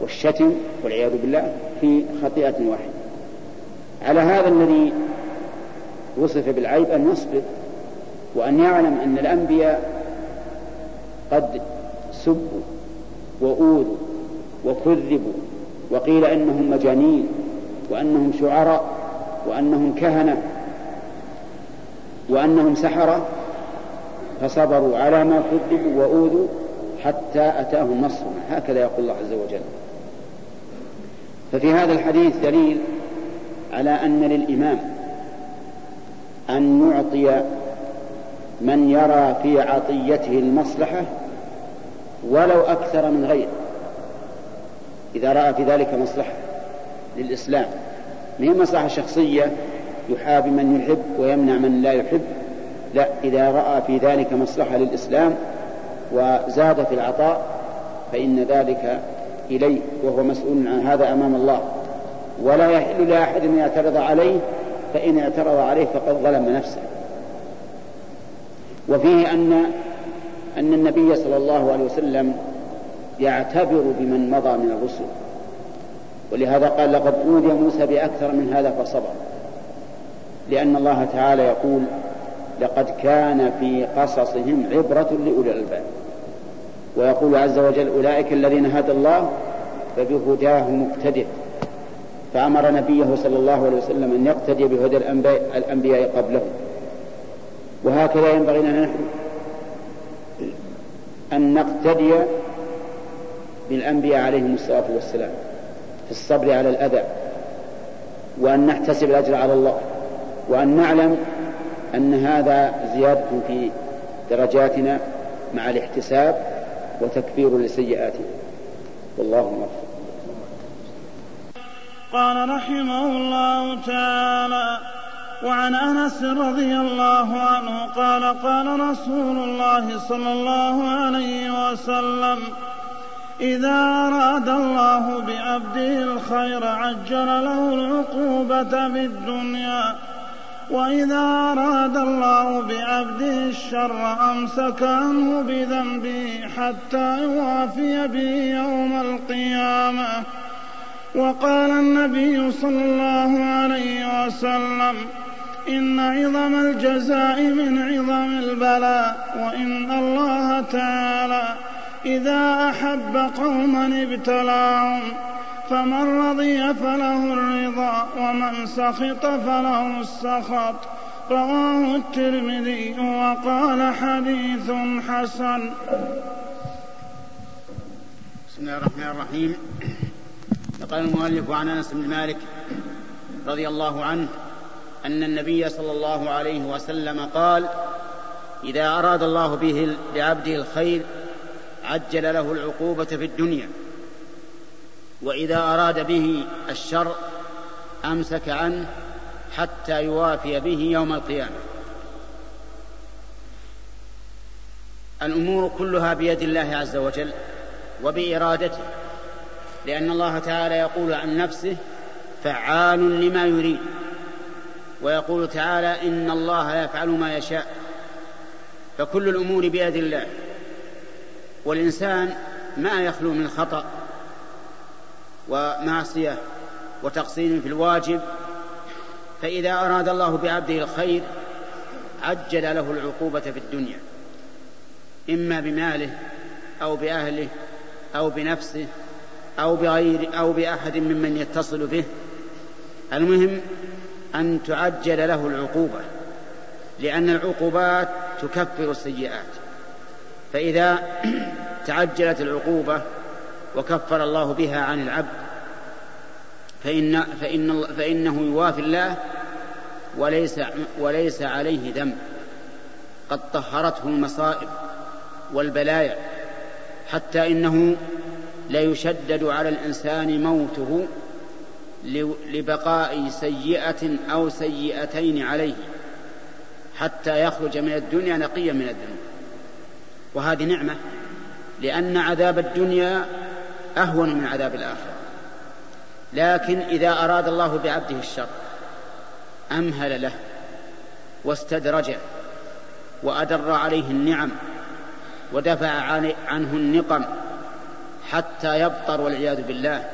Speaker 2: والشتم والعياذ بالله في خطيئة واحدة. على هذا الذي وصف بالعيب أن يصبر. وأن يعلم أن الأنبياء قد سبوا وأوذوا وكذبوا وقيل إنهم مجانين وأنهم شعراء وأنهم كهنة وأنهم سحرة فصبروا على ما كذبوا وأوذوا حتى أتاهم نصرنا. هكذا يقول الله عز وجل. ففي هذا الحديث دليل على أن للإمام أن يعطي من يرى في عطيته المصلحة ولو أكثر من غيره إذا رأى في ذلك مصلحة للإسلام. ما هي مصلحة شخصية يحابي من يحب ويمنع من لا يحب؟ لا إذا رأى في ذلك مصلحة للإسلام وزاد في العطاء فإن ذلك إليه وهو مسؤول عن هذا أمام الله. ولا يحل لأحد أن يعترض عليه فإن اعترض عليه فقد ظلم نفسه. وفيه أن أن النبي صلى الله عليه وسلم يعتبر بمن مضى من الرسل. ولهذا قال لقد أوذي موسى بأكثر من هذا فصبر. لأن الله تعالى يقول لقد كان في قصصهم عبرة لأولي الألباب. ويقول عز وجل أولئك الذين هدى الله فبهداه مقتدر. فأمر نبيه صلى الله عليه وسلم أن يقتدي بهدى الأنبياء قبله. وهكذا ينبغي لنا نحن أن نقتدي بالأنبياء عليهم الصلاة والسلام في الصبر على الأذى وأن نحتسب الأجر على الله وأن نعلم أن هذا زيادة في درجاتنا مع الاحتساب وتكفير لسيئاتنا. والله موفق.
Speaker 4: قال رحمه الله تعالى وعن أنس رضي الله عنه قال قال رسول الله صلى الله عليه وسلم إذا أراد الله بعبده الخير عجل له العقوبة في الدنيا وإذا أراد الله بعبده الشر أمسك عنه بذنبه حتى يوافي به يوم القيامة. وقال النبي صلى الله عليه وسلم إن عظم الجزاء من عظم البلاء وإن الله تعالى إذا أحب قوما ابتلاهم فمن رضي فله الرضا ومن سخط فله السخط. رواه الترمذي وقال حديث حسن.
Speaker 2: بسم الله الرحمن الرحيم. نقل المؤلف عن أنس بن مالك رضي الله عنه أن النبي صلى الله عليه وسلم قال إذا أراد الله به لعبده الخير عجل له العقوبة في الدنيا. وإذا أراد به الشر أمسك عنه حتى يوافي به يوم القيامة. الأمور كلها بيد الله عز وجل وبإرادته لأن الله تعالى يقول عن نفسه فعال لما يريد. ويقول تعالى إن الله يفعل ما يشاء فكل الأمور بيد الله والإنسان ما يخلو من خطأ ومعصية وتقصير في الواجب فإذا أراد الله بعبده الخير عجل له العقوبة في الدنيا إما بماله أو بأهله أو بنفسه أو بغير أو بأحد ممن يتصل به المهم أن تعجل له العقوبة لأن العقوبات تكفر السيئات. فإذا تعجلت العقوبة وكفر الله بها عن العبد فإن فإن فإنه يوافي الله وليس وليس عليه ذنب. قد طهرته المصائب والبلايا حتى إنه ليشدد على الإنسان موته لبقاء سيئة أو سيئتين عليه حتى يخرج من الدنيا نقيا من الذنوب. وهذه نعمة لأن عذاب الدنيا أهون من عذاب الآخرة. لكن إذا أراد الله بعبده الشر أمهل له واستدرجه وأدر عليه النعم ودفع عنه النقم حتى يبطر والعياذ بالله.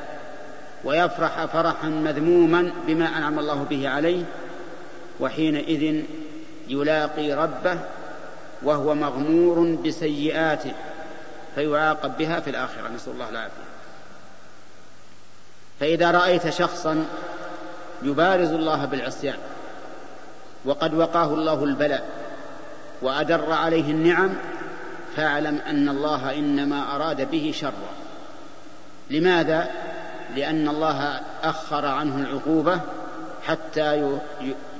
Speaker 2: ويفرح فرحا مذموما بما أنعم الله به عليه وحينئذ يلاقي ربه وهو مغمور بسيئاته فيعاقب بها في الآخرة. نسأل الله العافية. فإذا رأيت شخصا يبارز الله بالعصيان وقد وقاه الله البلاء وأدر عليه النعم فاعلم أن الله إنما أراد به شرا. لماذا؟ لأن الله أخر عنه العقوبة حتى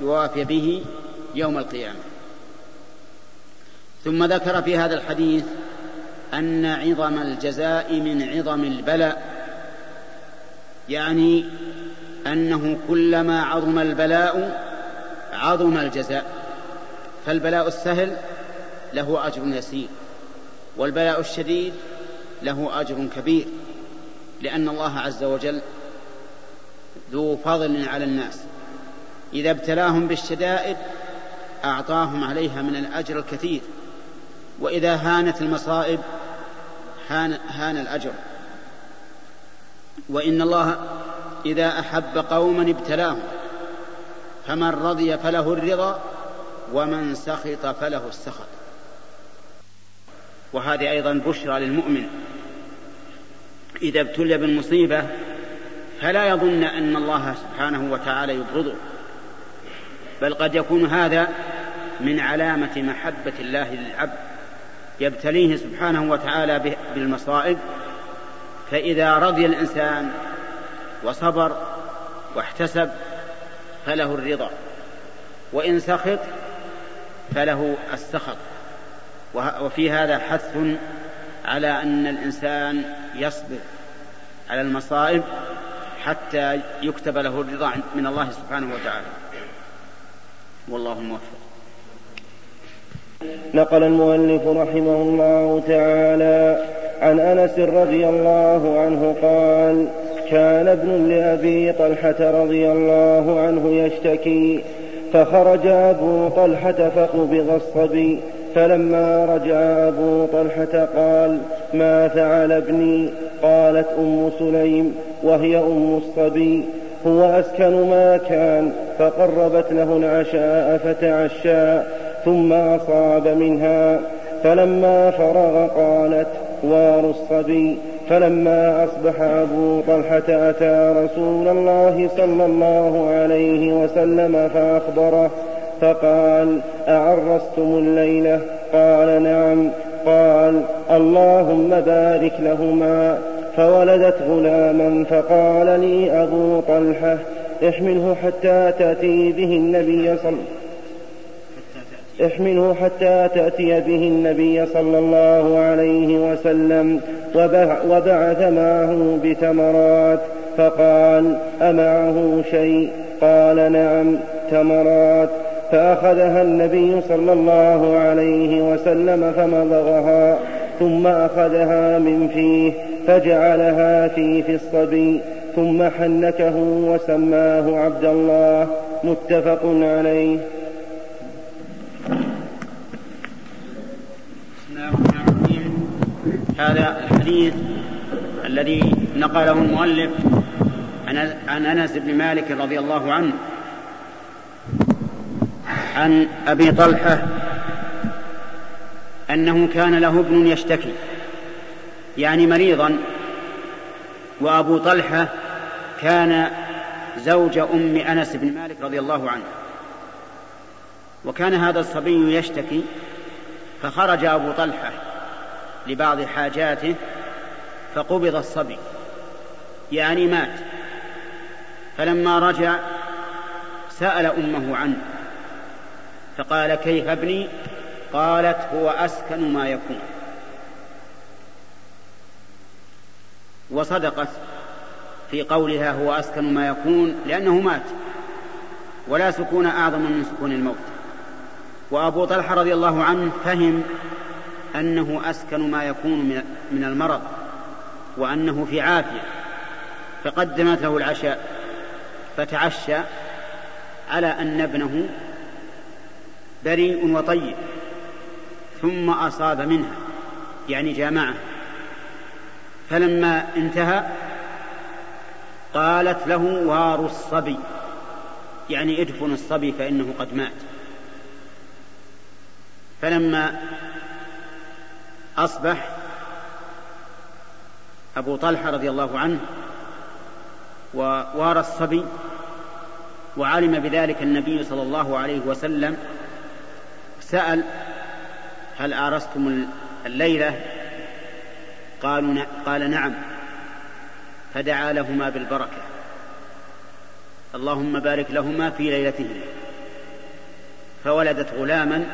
Speaker 2: يوافي به يوم القيامة. ثم ذكر في هذا الحديث أن عظم الجزاء من عظم البلاء يعني أنه كلما عظم البلاء عظم الجزاء فالبلاء السهل له أجر يسير والبلاء الشديد له أجر كبير. لأن الله عز وجل ذو فضل على الناس. إذا ابتلاهم بالشدائد أعطاهم عليها من الأجر الكثير. وإذا هانت المصائب هان, هان الأجر. وإن الله إذا أحب قوما ابتلاهم فمن رضي فله الرضا ومن سخط فله السخط. وهذه أيضا بشرى للمؤمن. إذا ابتلي بالمصيبة فلا يظن أن الله سبحانه وتعالى يبغضه. بل قد يكون هذا من علامة محبة الله للعبد. يبتليه سبحانه وتعالى بالمصائب فإذا رضي الإنسان وصبر واحتسب فله الرضا. وإن سخط فله السخط. وفي هذا حث على أن الإنسان يصبر على المصائب حتى يكتب له الرضا من الله سبحانه وتعالى. والله موفق.
Speaker 3: نقل المؤلف رحمه الله تعالى عن أنس رضي الله عنه قال كان ابن لأبي طلحة رضي الله عنه يشتكي فخرج أبو طلحة فقبض الصبي فلما رجع أبو طلحة قال ما فعل ابني؟ قالت أم سليم وهي أم الصبي. هو أسكن ما كان فقربت له العشاء فتعشى ثم أصاب منها. فلما فرغ قالت وار الصبي. فلما أصبح أبو طلحة أتى رسول الله صلى الله عليه وسلم فأخبره فقال أعرستم الليلة قال نعم. قال اللهم بارك لهما. فولدت غلاما فقال لي أبو طلحة احمله حتى تأتي به النبي صلى احمله حتى تأتي به النبي صلى الله عليه وسلم وبعث معه بتمرات فقال أمعه شيء؟ قال نعم تمرات فأخذها النبي صلى الله عليه وسلم فمضغها ثم أخذها من فيه فجعلها في في الصبي ثم حنكه وسماه عبد الله. متفق عليه.
Speaker 2: هذا الحديث الذي نقله المؤلف عن أنس بن مالك رضي الله عنه. عن أبي طلحة أنه كان له ابن يشتكي يعني مريضا وأبو طلحة كان زوج أم أنس بن مالك رضي الله عنه. وكان هذا الصبي يشتكي فخرج أبو طلحة لبعض حاجاته فقبض الصبي يعني مات. فلما رجع سأل أمه عنه. فقال كيف ابني؟ قالت هو أسكن ما يكون. وصدقت في قولها هو أسكن ما يكون لأنه مات. ولا سكون أعظم من سكون الموت. وأبو طلحة رضي الله عنه فهم أنه أسكن ما يكون من المرض وأنه في عافية. فقدمت له العشاء. فتعشى على أن ابنه بريء وطيب ثم أصاب منها يعني جامعه فلما انتهى قالت له وار الصبي يعني ادفن الصبي فإنه قد مات. فلما أصبح أبو طلحة رضي الله عنه ووار الصبي وعلم بذلك النبي صلى الله عليه وسلم سأل هل آرستم الليلة؟ قالوا قال نعم فدعا لهما بالبركة. اللهم بارك لهما في ليلتهما. فولدت غلاما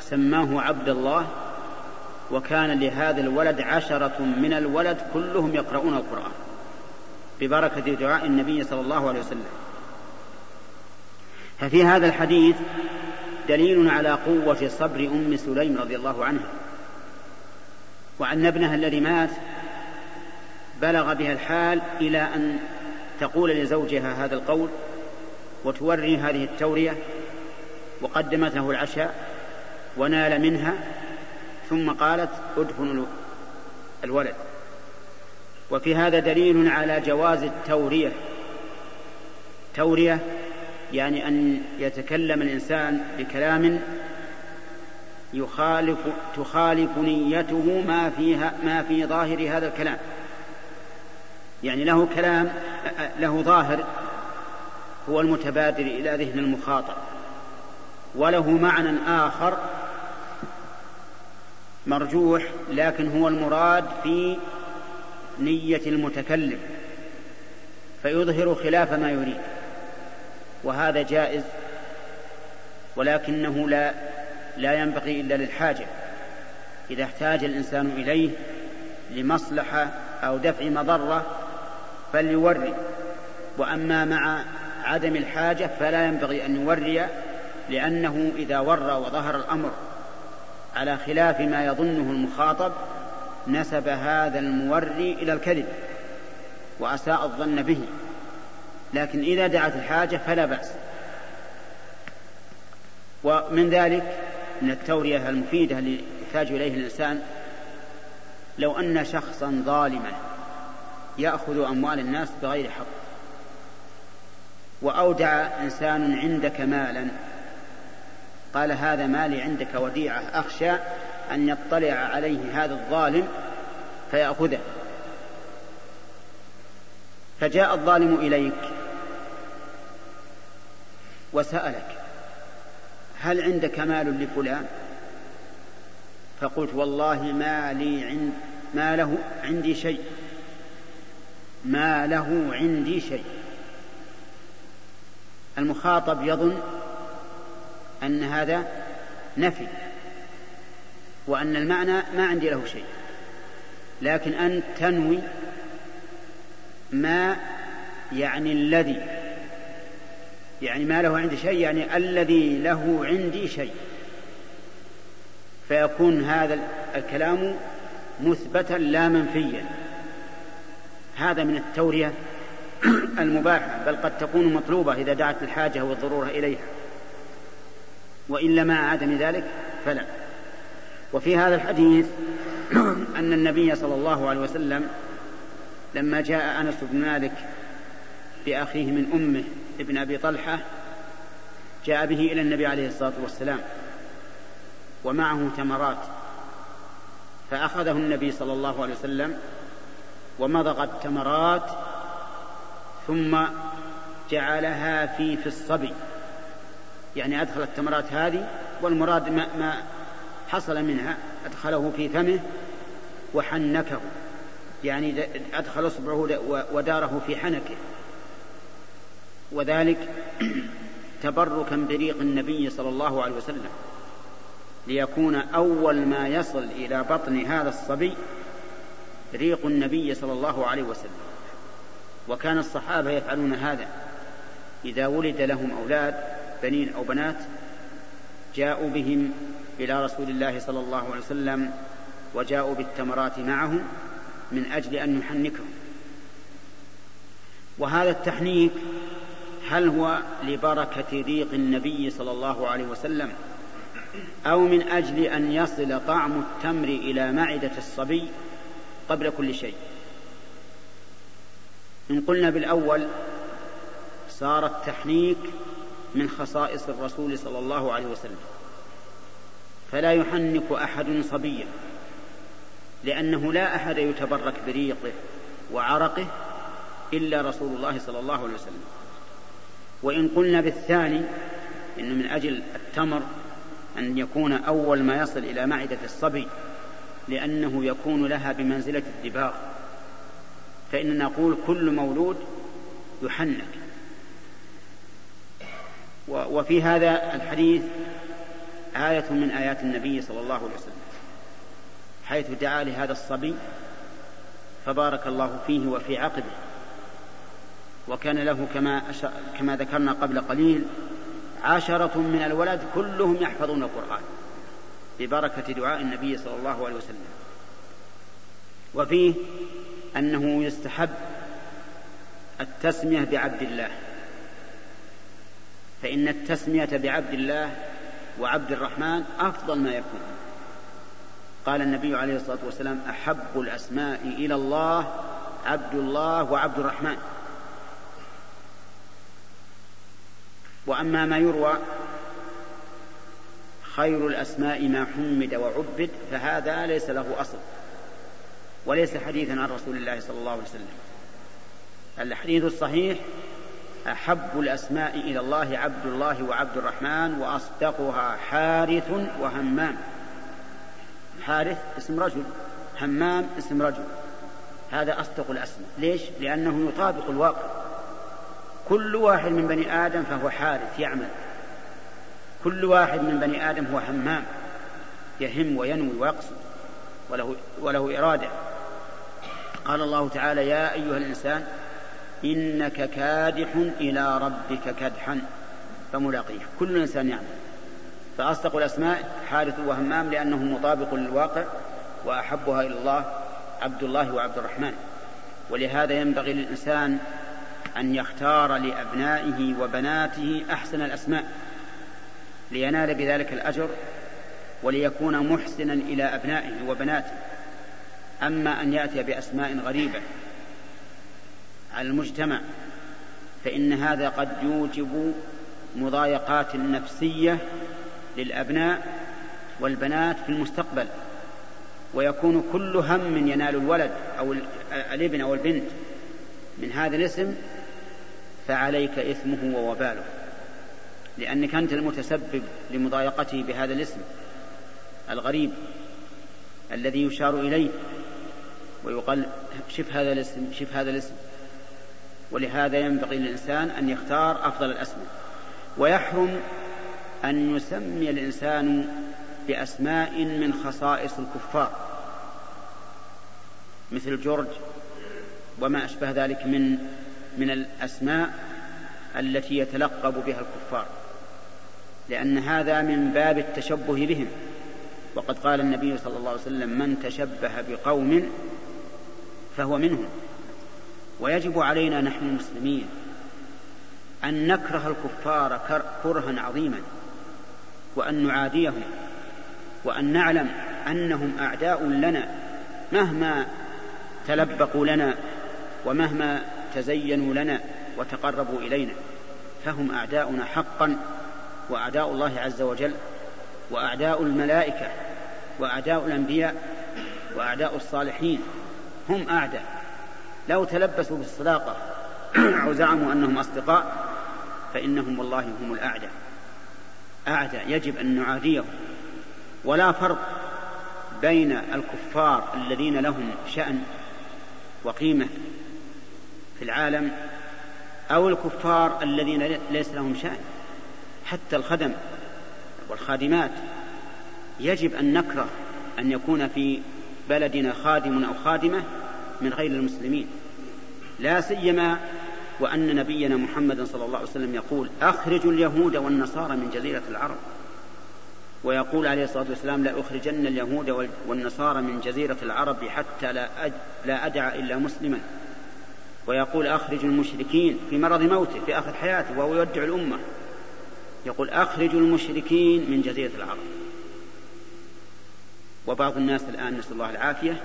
Speaker 2: سماه عبد الله وكان لهذا الولد عشرة من الولد كلهم يقرؤون القرآن ببركة دعاء النبي صلى الله عليه وسلم. ففي هذا الحديث دليل على قوة صبر أم سليم رضي الله عنها. وأن ابنها الذي مات بلغ بها الحال إلى أن تقول لزوجها هذا القول وتوري هذه التورية وقدمت له العشاء ونال منها ثم قالت ادفن الولد. وفي هذا دليل على جواز التورية. تورية يعني أن يتكلم الإنسان بكلام يخالف تخالف نيته ما فيها ما في ظاهر هذا الكلام. يعني له كلام له ظاهر هو المتبادر إلى ذهن المخاطب وله معنى آخر مرجوح لكن هو المراد في نية المتكلم فيظهر خلاف ما يريد. وهذا جائز ولكنه لا لا ينبغي إلا للحاجة. إذا احتاج الإنسان إليه لمصلحة أو دفع مضرة فليوري وأما مع عدم الحاجة فلا ينبغي أن يوري لأنه إذا ورى وظهر الأمر على خلاف ما يظنه المخاطب نسب هذا الموري إلى الكذب وأساء الظن به. لكن إذا دعت الحاجة فلا بأس. ومن ذلك من التورية المفيدة اللي يحتاج إليه الإنسان لو أن شخصا ظالما يأخذ أموال الناس بغير حق وأودع إنسان عندك مالا قال هذا مالي عندك وديعة أخشى أن يطلع عليه هذا الظالم فيأخذه. فجاء الظالم إليك وسألك هل عندك مال لفلان؟ فقلت والله ما لي عند ما له عندي شيء ما له عندي شيء. المخاطب يظن أن هذا نفي وأن المعنى ما عندي له شيء لكن أنت تنوي ما يعني الذي يعني ما له عندي شيء يعني الذي له عندي شيء. فيكون هذا الكلام مثبتا لا منفيا. هذا من التورية المباحة بل قد تكون مطلوبة إذا دعت الحاجة والضرورة إليها. والا مع عدم ذلك فلا. وفي هذا الحديث أن النبي صلى الله عليه وسلم لما جاء أنس بن مالك بأخيه من أمه ابن أبي طلحة جاء به إلى النبي عليه الصلاة والسلام ومعه تمرات فأخذه النبي صلى الله عليه وسلم ومضغ التمرات ثم جعلها في في الصبي. يعني أدخل التمرات هذه والمراد ما, ما حصل منها أدخله في فمه وحنكه. يعني أدخل إصبعه وداره في حنكه. وذلك تبركا بريق النبي صلى الله عليه وسلم ليكون أول ما يصل إلى بطن هذا الصبي ريق النبي صلى الله عليه وسلم. وكان الصحابة يفعلون هذا. إذا ولد لهم أولاد بنين أو بنات جاءوا بهم إلى رسول الله صلى الله عليه وسلم وجاءوا بالتمرات معه من أجل أن يحنكهم وهذا التحنيك هل هو لبركة ريق النبي صلى الله عليه وسلم أو من أجل أن يصل طعم التمر إلى معدة الصبي قبل كل شيء؟ إن قلنا بالأول صار التحنيك من خصائص الرسول صلى الله عليه وسلم. فلا يحنك أحد صبيا لأنه لا أحد يتبرك بريقه وعرقه إلا رسول الله صلى الله عليه وسلم. وإن قلنا بالثاني إن من أجل التمر أن يكون أول ما يصل إلى معدة الصبي لأنه يكون لها بمنزلة الدباغ. فإننا نقول كل مولود يحنك. وفي هذا الحديث آية من آيات النبي صلى الله عليه وسلم حيث دعا لهذا الصبي فبارك الله فيه وفي عقبه. وكان له كما كما ذكرنا قبل قليل عشرة من الولد كلهم يحفظون القرآن ببركة دعاء النبي صلى الله عليه وسلم. وفيه أنه يستحب التسمية بعبد الله. فإن التسمية بعبد الله وعبد الرحمن أفضل ما يكون. قال النبي عليه الصلاة والسلام أحب الأسماء إلى الله عبد الله وعبد الرحمن. وأما ما يروى خير الأسماء ما حمد وعبد فهذا ليس له أصل وليس حديثا عن رسول الله صلى الله عليه وسلم. الحديث الصحيح أحب الأسماء إلى الله عبد الله وعبد الرحمن وأصدقها حارث وهمام. حارث اسم رجل همام اسم رجل هذا أصدق الأسماء. ليش؟ لأنه يطابق الواقع. كل واحد من بني آدم فهو حارث يعمل. كل واحد من بني آدم هو همام يهم وينوي ويقصد وله, وله إرادة. قال الله تعالى يا أيها الإنسان إنك كادح إلى ربك كدحا. فملاقيه. كل إنسان يعمل. فأصدق الأسماء حارث وهمام لأنه مطابق للواقع وأحبها إلى الله عبد الله وعبد الرحمن. ولهذا ينبغي للإنسان أن يختار لأبنائه وبناته أحسن الأسماء لينال بذلك الأجر وليكون محسنا إلى أبنائه وبناته. أما أن يأتي بأسماء غريبة على المجتمع فإن هذا قد يوجب مضايقات نفسية للأبناء والبنات في المستقبل ويكون كل هم ينال الولد أو الابن أو البنت من هذا الاسم فعليك إثمه ووباله لأنك أنت المتسبب لمضايقته بهذا الاسم الغريب الذي يشار إليه ويقال شف هذا الاسم شف هذا الاسم. ولهذا ينبغي للإنسان أن يختار أفضل الأسماء. ويحرم أن يسمي الإنسان بأسماء من خصائص الكفار مثل جورج وما أشبه ذلك من من الأسماء التي يتلقب بها الكفار لأن هذا من باب التشبه بهم. وقد قال النبي صلى الله عليه وسلم من تشبه بقوم فهو منهم. ويجب علينا نحن المسلمين أن نكره الكفار كرها عظيما وأن نعاديهم وأن نعلم أنهم أعداء لنا مهما تلبقوا لنا ومهما تزينوا لنا وتقربوا إلينا فهم أعداؤنا حقا وأعداء الله عز وجل وأعداء الملائكة وأعداء الأنبياء وأعداء الصالحين هم أعداء. لو تلبسوا بالصداقة أو زعموا أنهم أصدقاء فإنهم والله هم الأعداء. أعداء يجب أن نعاديهم. ولا فرق بين الكفار الذين لهم شأن وقيمة في العالم أو الكفار الذين ليس لهم شأن. حتى الخدم والخادمات. يجب أن نكره أن يكون في بلدنا خادم أو خادمة من غير المسلمين. لا سيما وأن نبينا محمد صلى الله عليه وسلم يقول أخرجوا اليهود والنصارى من جزيرة العرب. ويقول عليه الصلاة والسلام لا أخرجن اليهود والنصارى من جزيرة العرب حتى لا, لا أدع إلا مسلما. ويقول أخرج المشركين في مرض موته في آخر حياته وهو يودع الأمة. يقول أخرجوا المشركين من جزيرة العرب. وبعض الناس الآن نسأل الله العافية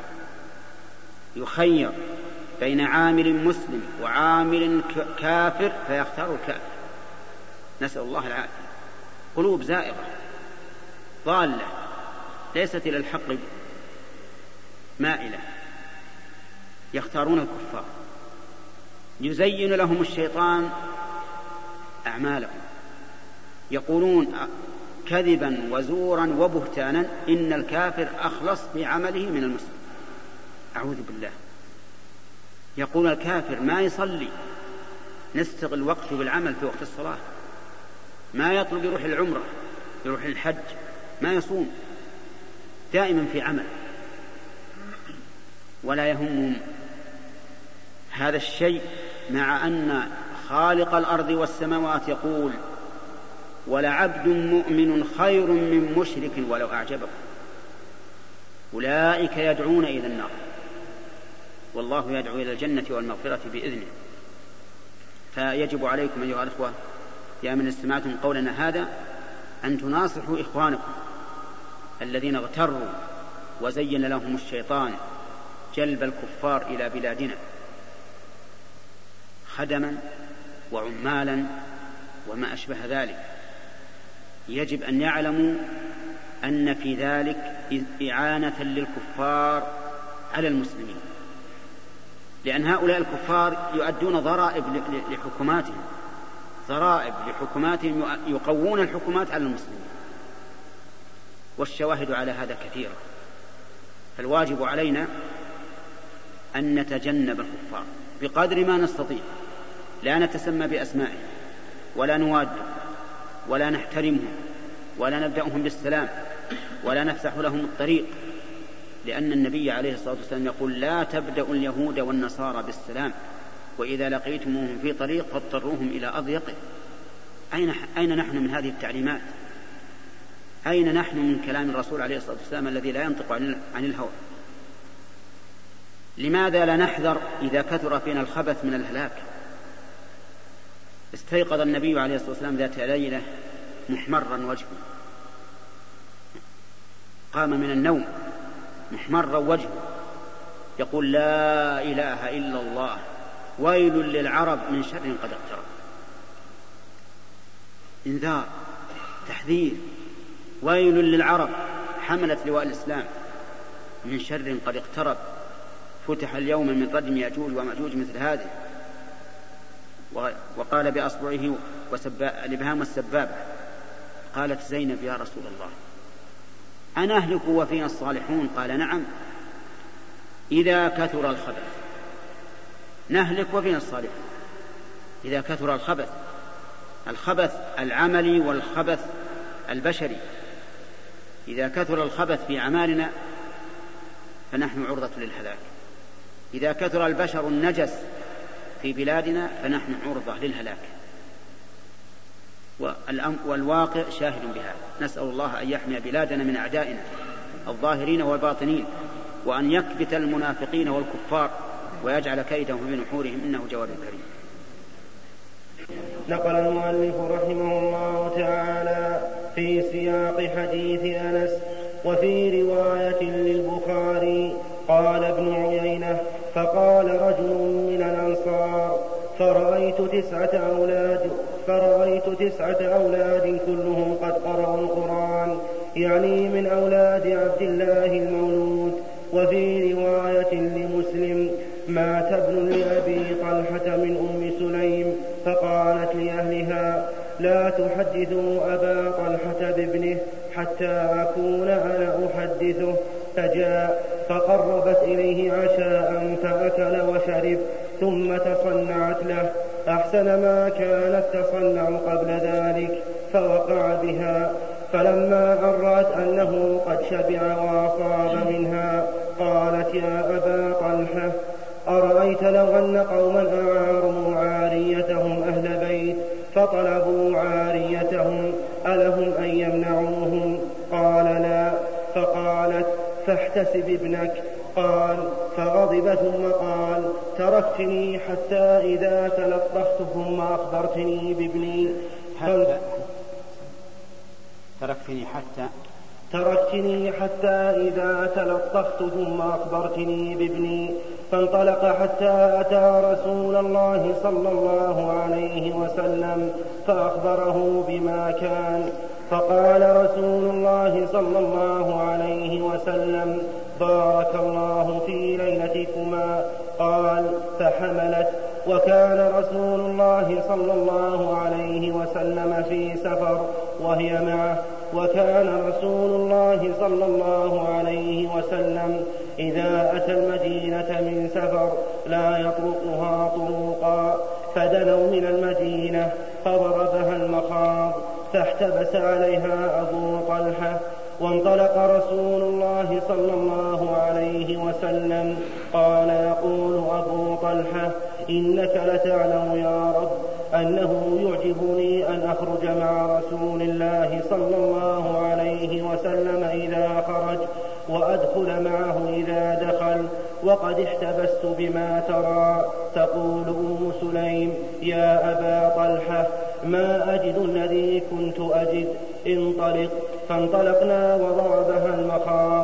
Speaker 2: يخير بين عامل مسلم وعامل كافر فيختار الكافر. نسأل الله العافية. قلوب زائغة ضالة ليست إلى الحق مائلة. يختارون الكفار. يزين لهم الشيطان أعمالهم. يقولون كذبا وزورا وبهتانا إن الكافر أخلص في عمله من المسلم. أعوذ بالله. يقول الكافر ما يصلي. نستغل وقته بالعمل في وقت الصلاة. ما يطلب يروح العمرة يروح الحج ما يصوم. دائما في عمل. ولا يهمهم هذا الشيء مع أن خالق الأرض والسماوات يقول ولعبد مؤمن خير من مشرك ولو أعجبكم أولئك يدعون إلى النار. والله يدعو إلى الجنة والمغفرة بإذنه. فيجب عليكم أيها الأخوة يا من استمعتم قولنا هذا أن تناصحوا إخوانكم الذين اغتروا وزين لهم الشيطان جلب الكفار إلى بلادنا. خدما وعمالا وما أشبه ذلك. يجب أن يعلموا أن في ذلك إعانة للكفار على المسلمين. لأن هؤلاء الكفار يؤدون ضرائب لحكوماتهم. ضرائب لحكوماتهم يقوون الحكومات على المسلمين. والشواهد على هذا كثيرة. فالواجب علينا أن نتجنب الكفار بقدر ما نستطيع. لا نتسمى بأسمائهم ولا نوادهم ولا نحترمهم ولا نبدأهم بالسلام ولا نفسح لهم الطريق. لأن النبي عليه الصلاة والسلام يقول لا تبدأوا اليهود والنصارى بالسلام وإذا لقيتموهم في طريق فاضطروهم إلى أضيقه. أين, أين نحن من هذه التعليمات؟ أين نحن من كلام الرسول عليه الصلاة والسلام الذي لا ينطق عن الهوى؟ لماذا لا نحذر إذا كثر فينا الخبث من الهلاك؟ استيقظ النبي عليه الصلاة والسلام ذات ليلة محمرا وجهه. قام من النوم محمرا وجهه. يقول لا إله إلا الله. ويل للعرب من شر قد اقترب. إنذار تحذير. ويل للعرب حملت لواء الإسلام. من شر قد اقترب. فتح اليوم من ردم يأجوج ومأجوج مثل هذه. وقال بأصبعه الإبهام والسبابة قالت زينب يا رسول الله أنهلك وفينا الصالحون؟ قال نعم. إذا كثر الخبث نهلك وفينا الصالحون. إذا كثر الخبث الخبث العملي والخبث البشري. إذا كثر الخبث في أعمالنا فنحن عرضة للهلاك. إذا كثر البشر النجس في بلادنا فنحن عرضة للهلاك. والواقع شاهد بهذا. نسأل الله أن يحمي بلادنا من أعدائنا الظاهرين والباطنين وأن يكبت المنافقين والكفار ويجعل كيدهم في نحورهم إنه جواد كريم.
Speaker 3: نقل المؤلف رحمه الله تعالى في سياق حديث أنس وفي رواية فرأيت تسعة أولاد فرأيت تسعة أولاد كلهم قد قرأوا القرآن يعني من أولاد عبد الله المولود. وفي رواية لمسلم مات ابن لأبي طلحة من أم قالت لأهلها لا تحدثوا أبا طلحة بابنه حتى أكون أنا أحدثه فجاء فقربت إليه عشاء فأكل وشرب ثم تصنعت أحسن ما كانت تصنع قبل ذلك فوقع بها. فلما أرأت أنه قد شبع وأصاب منها قالت يا أبا طلحة أرأيت لو أن قوما أعاروا عاريتهم أهل بيت فطلبوا عاريتهم ألهم أن يمنعوهم؟ قال لا. فقالت فاحتسب ابنك. قال فغضب ثم قال تركتني حتى إذا تلطخت ثم أخبرتني بابني.
Speaker 2: حتى تركتني حتى
Speaker 3: تركتني حتى إذا تلطخت ثم أخبرتني بابني. فانطلق حتى أتى رسول الله صلى الله عليه وسلم فأخبره بما كان. فقال رسول الله صلى الله عليه وسلم بارك الله في ليلتكما. قال فحملت. وكان رسول الله صلى الله عليه وسلم في سفر وهي معه. وكان رسول الله صلى الله عليه وسلم إذا أتى المدينة من سفر لا يطرقها طروقا فدنوا من المدينة فضربها المخاض فاحتبس عليها أبو طلحة. وانطلق رسول الله صلى الله وسلم. قال يقول أبو طلحة إنك لتعلم يا رب أنه يعجبني أن أخرج مع رسول الله صلى الله عليه وسلم إذا خرج وأدخل معه إذا دخل وقد احتبست بما ترى. تقول أم سليم يا أبا طلحة ما أجد الذي كنت أجد. انطلق. فانطلقنا وضربها المخاض.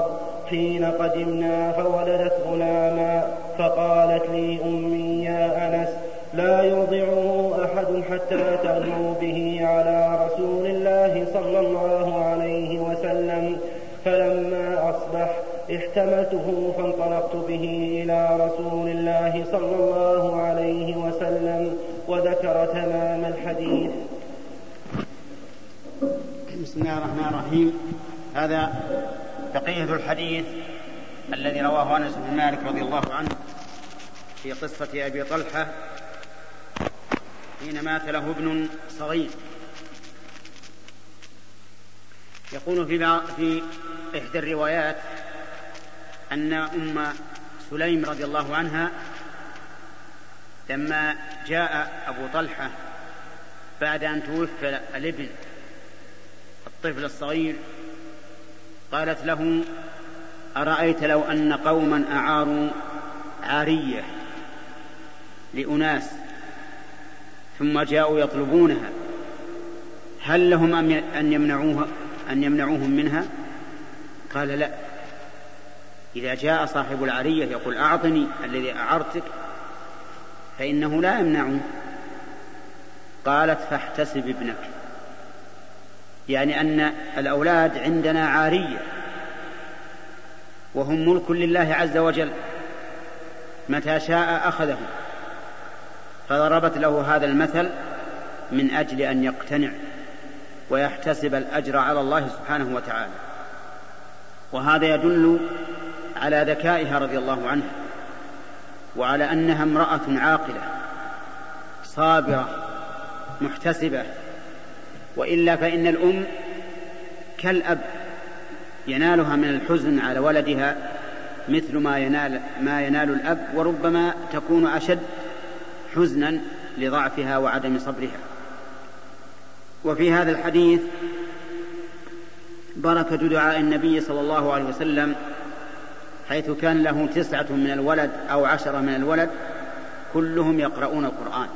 Speaker 3: حين قدمنا فولدت غلاما فقالت لي أمي يا أنس لا يرضعه أحد حتى تأتوا به على رسول الله صلى الله عليه وسلم. فلما أصبح احتملته فانطلقت به إلى رسول الله صلى الله عليه وسلم وذكر تمام الحديث.
Speaker 2: بسم الله الرحمن الرحيم. هذا بقية الحديث الذي رواه أنس بن مالك رضي الله عنه في قصة أبي طلحة حين مات له ابن صغير. يقول في في إحدى الروايات أن أم سليم رضي الله عنها لما جاء أبو طلحة بعد أن توفي الابن الطفل الصغير قالت له أرأيت لو أن قوما أعاروا عارية لأناس ثم جاءوا يطلبونها هل لهم أن يمنعوها أن يمنعوهم منها؟ قال لا. إذا جاء صاحب العرية يقول أعطني الذي أعرتك فإنه لا يمنعه. قالت فاحتسب ابنك. يعني أن الأولاد عندنا عارية وهم ملك لله عز وجل متى شاء أخذه فضربت له هذا المثل من أجل أن يقتنع ويحتسب الأجر على الله سبحانه وتعالى. وهذا يدل على ذكائها رضي الله عنها وعلى أنها امرأة عاقلة صابرة محتسبة وإلا فإن الأم كالأب ينالها من الحزن على ولدها مثل ما ينال ما ينال الأب وربما تكون أشد حزنا لضعفها وعدم صبرها. وفي هذا الحديث بركة دعاء النبي صلى الله عليه وسلم حيث كان له تسعة من الولد أو عشرة من الولد كلهم يقرؤون القرآن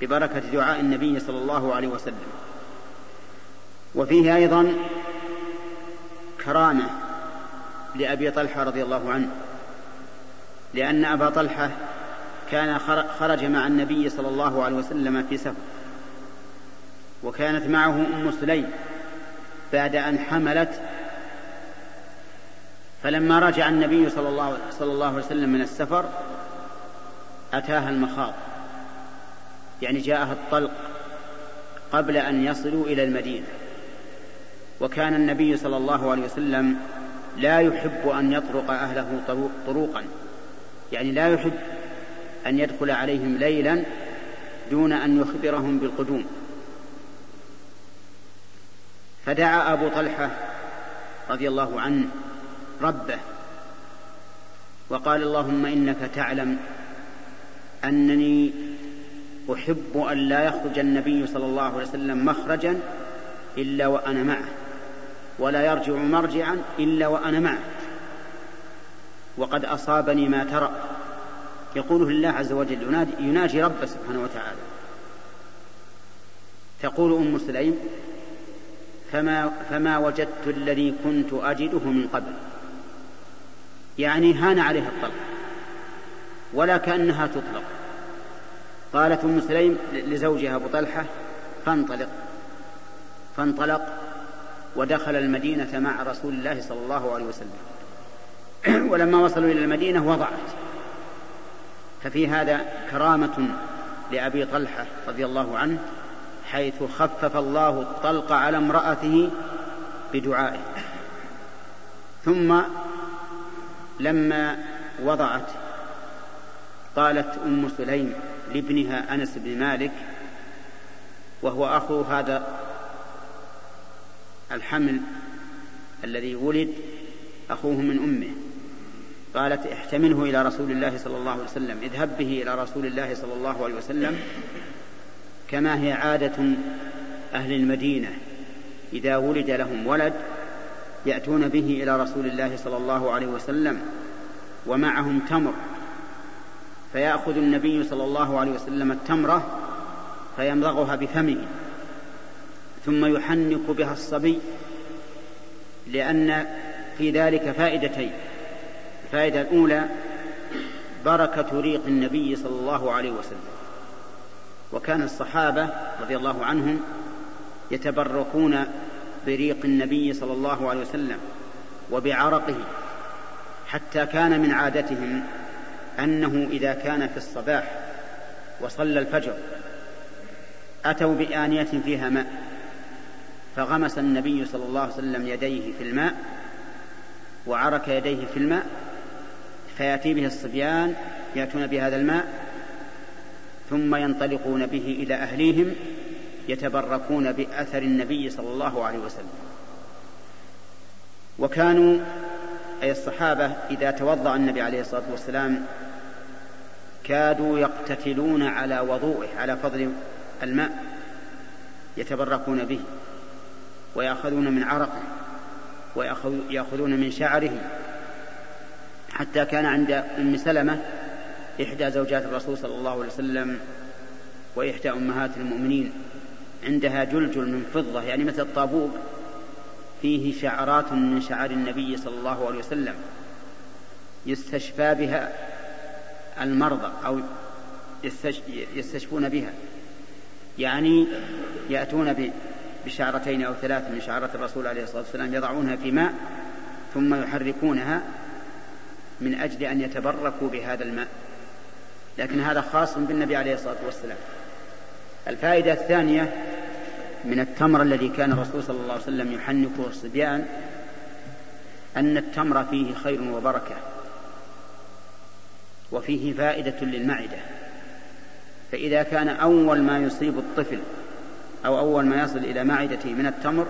Speaker 2: ببركة دعاء النبي صلى الله عليه وسلم. وفيه أيضا كرامة لأبي طلحة رضي الله عنه لأن أبا طلحة كان خرج مع النبي صلى الله عليه وسلم في سفر وكانت معه أم سليم بعد أن حملت. فلما رجع النبي صلى الله, صلى الله عليه وسلم من السفر أتاها المخاض يعني جاءها الطلق قبل أن يصلوا إلى المدينة. وكان النبي صلى الله عليه وسلم لا يحب أن يطرق أهله طروقا يعني لا يحب أن يدخل عليهم ليلا دون أن يخبرهم بالقدوم. فدعا أبو طلحة رضي الله عنه ربه وقال اللهم إنك تعلم أنني أحب أن لا يخرج النبي صلى الله عليه وسلم مخرجا إلا وأنا معه. ولا يرجع مرجعا إلا وأنا معه. وقد أصابني ما ترى. يقوله الله عز وجل يناجي ربه سبحانه وتعالى. تقول أم سليم فما, فما وجدت الذي كنت أجده من قبل. يعني هان عليها الطلق ولا كأنها تطلق. قالت أم سليم لزوجها أبو طلحة فانطلق. فانطلق ودخل المدينة مع رسول الله صلى الله عليه وسلم. ولما وصلوا إلى المدينة وضعت. ففي هذا كرامة لأبي طلحة رضي الله عنه حيث خفف الله الطلق على امرأته بدعائه. ثم لما وضعت قالت أم سليم لابنها أنس بن مالك وهو أخو هذا الحمل الذي ولد أخوه من أمه. قالت احتمله إلى رسول الله صلى الله عليه وسلم اذهب به إلى رسول الله صلى الله عليه وسلم كما هي عادة أهل المدينة. إذا ولد لهم ولد يأتون به إلى رسول الله صلى الله عليه وسلم ومعهم تمر. فيأخذ النبي صلى الله عليه وسلم التمرة فيمضغها بفمه. ثم يحنك بها الصبي لأن في ذلك فائدتين. الفائدة الأولى بركة ريق النبي صلى الله عليه وسلم. وكان الصحابة رضي الله عنهم يتبركون بريق النبي صلى الله عليه وسلم وبعرقه حتى كان من عادتهم أنه إذا كان في الصباح وصلى الفجر أتوا بآنية فيها ماء. فغمس النبي صلى الله عليه وسلم يديه في الماء وعرك يديه في الماء فيأتي به الصبيان يأتون بهذا الماء ثم ينطلقون به إلى أهليهم يتبركون بأثر النبي صلى الله عليه وسلم. وكانوا أي الصحابة إذا توضأ النبي عليه الصلاة والسلام كادوا يقتتلون على وضوئه على فضل الماء يتبركون به. ويأخذون من عرقه ويأخذون من شعره. حتى كان عند أم سلمة إحدى زوجات الرسول صلى الله عليه وسلم وإحدى أمهات المؤمنين. عندها جلجل من فضة يعني مثل الطابوق فيه شعرات من شعار النبي صلى الله عليه وسلم يستشفى بها المرضى أو يستشفون بها. يعني يأتون بشعرتين أو ثلاث من شعرات الرسول عليه الصلاة والسلام يضعونها في ماء ثم يحركونها من أجل أن يتبركوا بهذا الماء. لكن هذا خاص بالنبي عليه الصلاة والسلام. الفائدة الثانية من التمر الذي كان الرسول صلى الله عليه وسلم يحنكه الصبيان أن التمر فيه خير وبركة وفيه فائدة للمعدة. فإذا كان أول ما يصيب الطفل أو أول ما يصل إلى معدته من التمر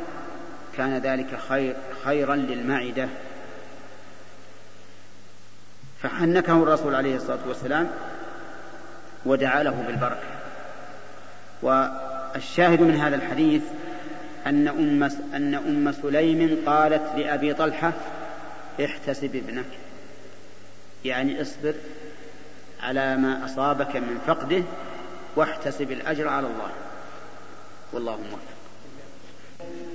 Speaker 2: كان ذلك خير خيرا للمعدة. فحنكه الرسول عليه الصلاة والسلام ودعا له بالبركة. والشاهد من هذا الحديث أن أم أن أم سليم قالت لأبي طلحة احتسب ابنك. يعني اصبر على ما أصابك من فقده واحتسب الأجر على الله. والله موفق.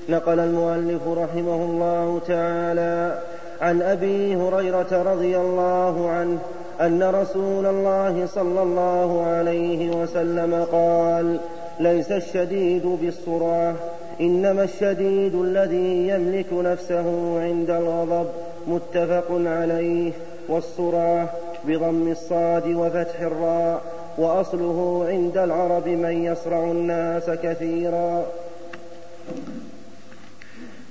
Speaker 3: نقل المؤلف رحمه الله تعالى عن أبي هريرة رضي الله عنه أن رسول الله صلى الله عليه وسلم قال ليس الشديد بالصراه إنما الشديد الذي يملك نفسه عند الغضب متفق عليه والصراه بضم الصاد وفتح الراء. وأصله عند العرب من يصرع الناس كثيرا.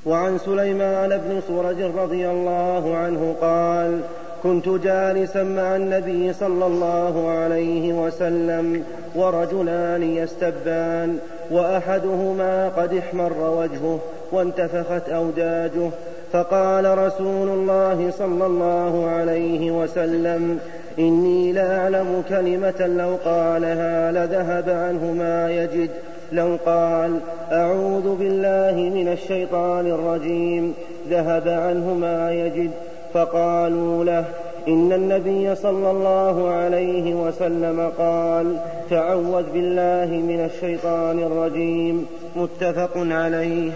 Speaker 3: وعن سليمان بن سرج رضي الله عنه قال كنت جالسا مع النبي صلى الله عليه وسلم ورجلان يستبان وأحدهما قد احمر وجهه وانتفخت أوداجه فقال رسول الله صلى الله عليه وسلم إني لاعلم كلمة لو قالها لذهب عنه ما يجد. لو قال أعوذ بالله من الشيطان الرجيم ذهب عنه ما يجد. فقالوا له إن النبي صلى الله عليه وسلم قال تعوذ بالله من الشيطان الرجيم. متفق عليه.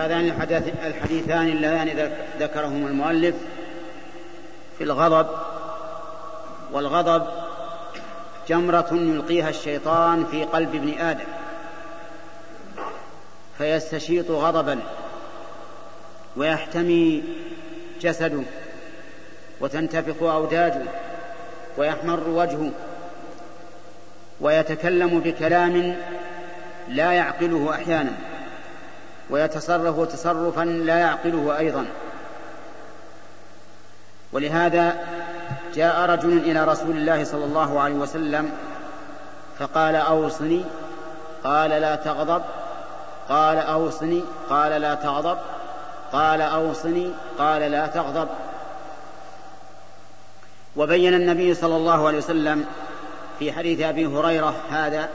Speaker 2: هذان الحديثان اللذان ذكرهما المؤلف في الغضب والغضب جمرة يلقيها الشيطان في قلب ابن آدم فيستشيط غضبا ويحتمي جسده وتنتفخ أوداجه ويحمر وجهه ويتكلم بكلام لا يعقله أحيانا. ويتصرف تصرفا لا يعقله أيضا. ولهذا جاء رجل إلى رسول الله صلى الله عليه وسلم فقال أوصني قال لا تغضب قال أوصني قال لا تغضب قال أوصني قال لا تغضب. وبين النبي صلى الله عليه وسلم في حديث أبي هريرة هذا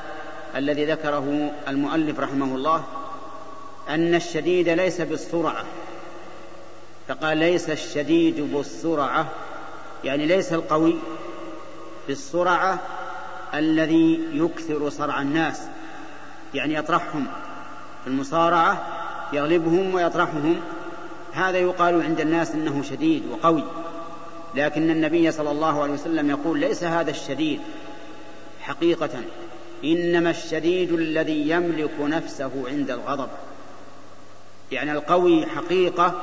Speaker 2: الذي ذكره المؤلف رحمه الله أن الشديد ليس بالسرعة. فقال ليس الشديد بالسرعة يعني ليس القوي بالسرعة الذي يكثر صرع الناس يعني يطرحهم. في المصارعة يغلبهم ويطرحهم. هذا يقال عند الناس إنه شديد وقوي. لكن النبي صلى الله عليه وسلم يقول ليس هذا الشديد حقيقة إنما الشديد الذي يملك نفسه عند الغضب. يعني القوي حقيقة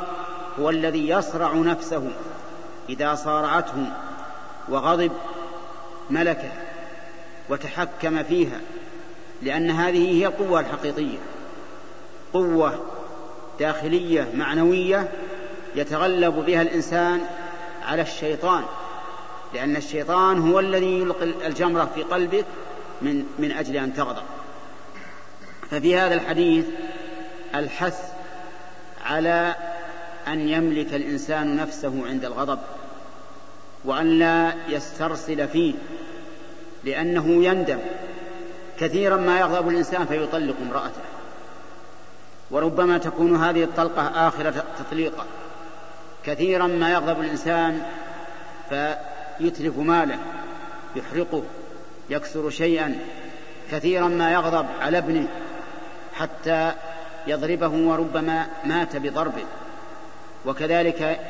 Speaker 2: هو الذي يصرع نفسه إذا صارعته وغضب ملكه وتحكم فيها لأن هذه هي القوة الحقيقية. قوة داخلية معنوية يتغلب بها الإنسان على الشيطان لأن الشيطان هو الذي يلقي الجمرة في قلبك من من أجل أن تغضب. ففي هذا الحديث الحث على أن يملك الإنسان نفسه عند الغضب وأن لا يسترسل فيه لأنه يندم. كثيرا ما يغضب الإنسان فيطلق امرأته. وربما تكون هذه الطلقة آخر تطليقة كثيرا ما يغضب الإنسان فيتلف ماله يحرقه يكسر شيئا. كثيرا ما يغضب على ابنه حتى يضربه وربما مات بضربه وكذلك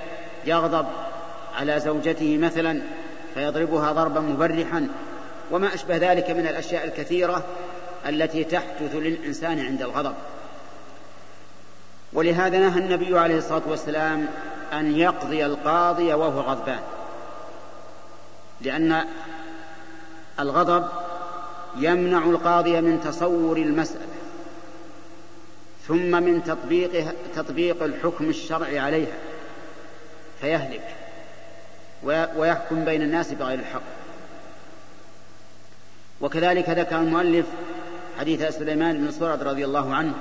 Speaker 2: يغضب على زوجته مثلا فيضربها ضربا مبرحا. وما أشبه ذلك من الأشياء الكثيرة التي تحدث للإنسان عند الغضب. ولهذا نهى النبي عليه الصلاة والسلام أن يقضي القاضي وهو غضبان. لأن الغضب يمنع القاضي من تصور المسألة. ثم من تطبيق تطبيق الحكم الشرعي عليها فيهلك ويحكم بين الناس بغير الحق. وكذلك ذكر المؤلف حديث سليمان بن سرد رضي الله عنه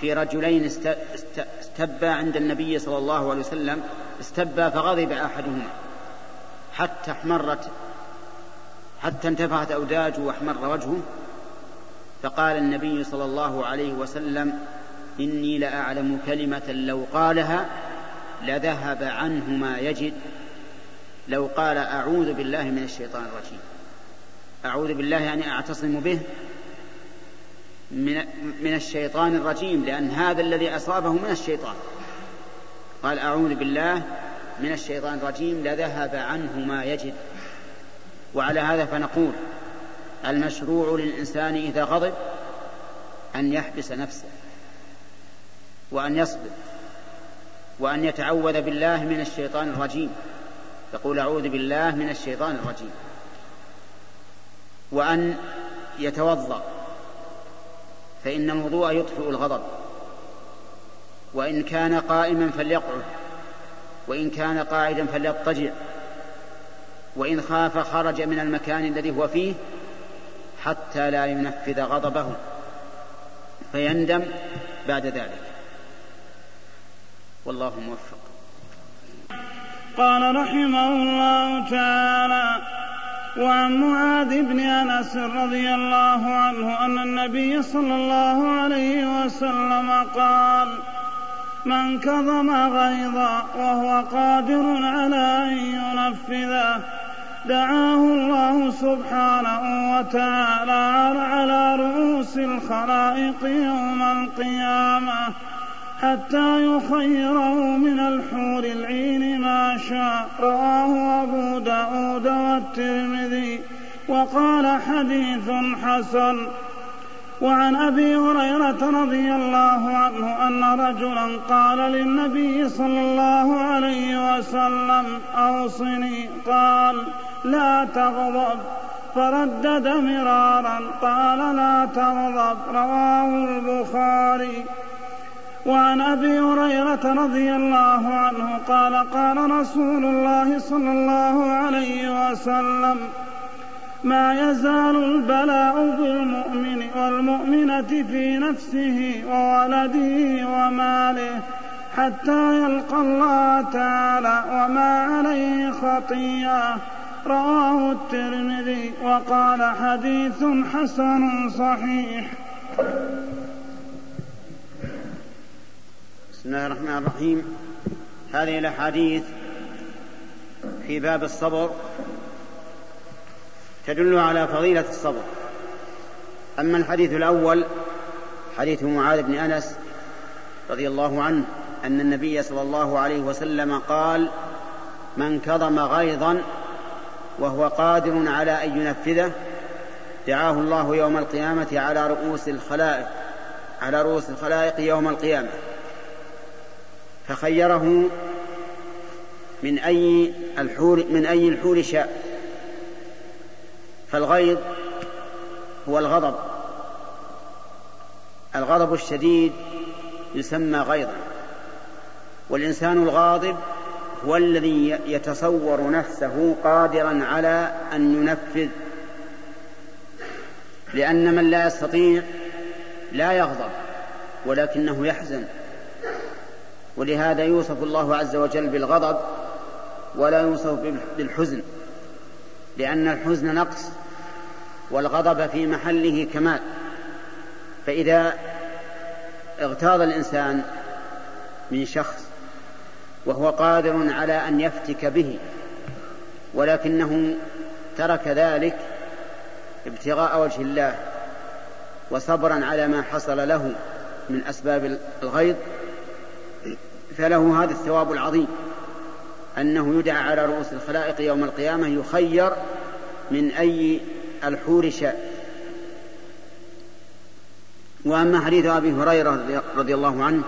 Speaker 2: في رجلين استبا عند النبي صلى الله عليه وسلم استبا فغضب أحدهما حتى احمرت حتى انتفخت أوداجه واحمر وجهه. فقال النبي صلى الله عليه وسلم إني لأعلم كلمة لو قالها لذهب عنه ما يجد. لو قال أعوذ بالله من الشيطان الرجيم. أعوذ بالله يعني أعتصم به من من الشيطان الرجيم لأن هذا الذي أصابه من الشيطان. قال أعوذ بالله من الشيطان الرجيم لذهب عنه ما يجد. وعلى هذا فنقول المشروع للإنسان إذا غضب أن يحبس نفسه وأن يصبر وأن يتعوذ بالله من الشيطان الرجيم. يقول أعوذ بالله من الشيطان الرجيم. وأن يتوضأ فإن الوضوء يطفئ الغضب. وإن كان قائما فليقعد وإن كان قاعدا فليضطجع وإن خاف خرج من المكان الذي هو فيه حتى لا ينفذ غضبه فيندم بعد ذلك. والله موفق.
Speaker 4: قال رحمه الله تعالى وعن معاذ بن أنس رضي الله عنه أن النبي صلى الله عليه وسلم قال من كظم غيظا وهو قادر على أن ينفذه دعاه الله سبحانه وتعالى على رؤوس الخلائق يوم القيامة حتى يخيره من الحور العين ما شاء. رواه أبو داود والترمذي وقال حديث حسن. وعن أبي هريرة رضي الله عنه أن رجلا قال للنبي صلى الله عليه وسلم أوصني. قال لا تغضب. فردد مرارا. قال لا تغضب. رواه البخاري. وعن أبي هريرة رضي الله عنه قال قال رسول الله صلى الله عليه وسلم ما يزال البلاء بالمؤمن والمؤمنة في نفسه وولده وماله حتى يلقى الله تعالى وما عليه خطيئة. رواه الترمذي وقال حديث حسن صحيح.
Speaker 2: بسم الله الرحمن الرحيم. هذه الأحاديث في باب الصبر. تدل على فضيلة الصبر. أما الحديث الأول حديث معاذ بن أنس رضي الله عنه أن النبي صلى الله عليه وسلم قال من كظم غيظا وهو قادر على أن ينفذه دعاه الله يوم القيامة على رؤوس الخلائق على رؤوس الخلائق يوم القيامة. فخيره من أي الحور من أي الحور شاء. فالغيظ هو الغضب. الغضب الشديد يسمى غيظا. والإنسان الغاضب هو الذي يتصور نفسه قادرا على أن ينفذ. لأن من لا يستطيع لا يغضب ولكنه يحزن. ولهذا يوصف الله عز وجل بالغضب ولا يوصف بالحزن لأن الحزن نقص. والغضب في محله كمال. فإذا اغتاظ الإنسان من شخص وهو قادر على أن يفتك به ولكنه ترك ذلك ابتغاء وجه الله وصبرا على ما حصل له من أسباب الغيظ فله هذا الثواب العظيم أنه يدعى على رؤوس الخلائق يوم القيامة يخير من أي الحور شاء وأما حديث أبي هريرة رضي الله عنه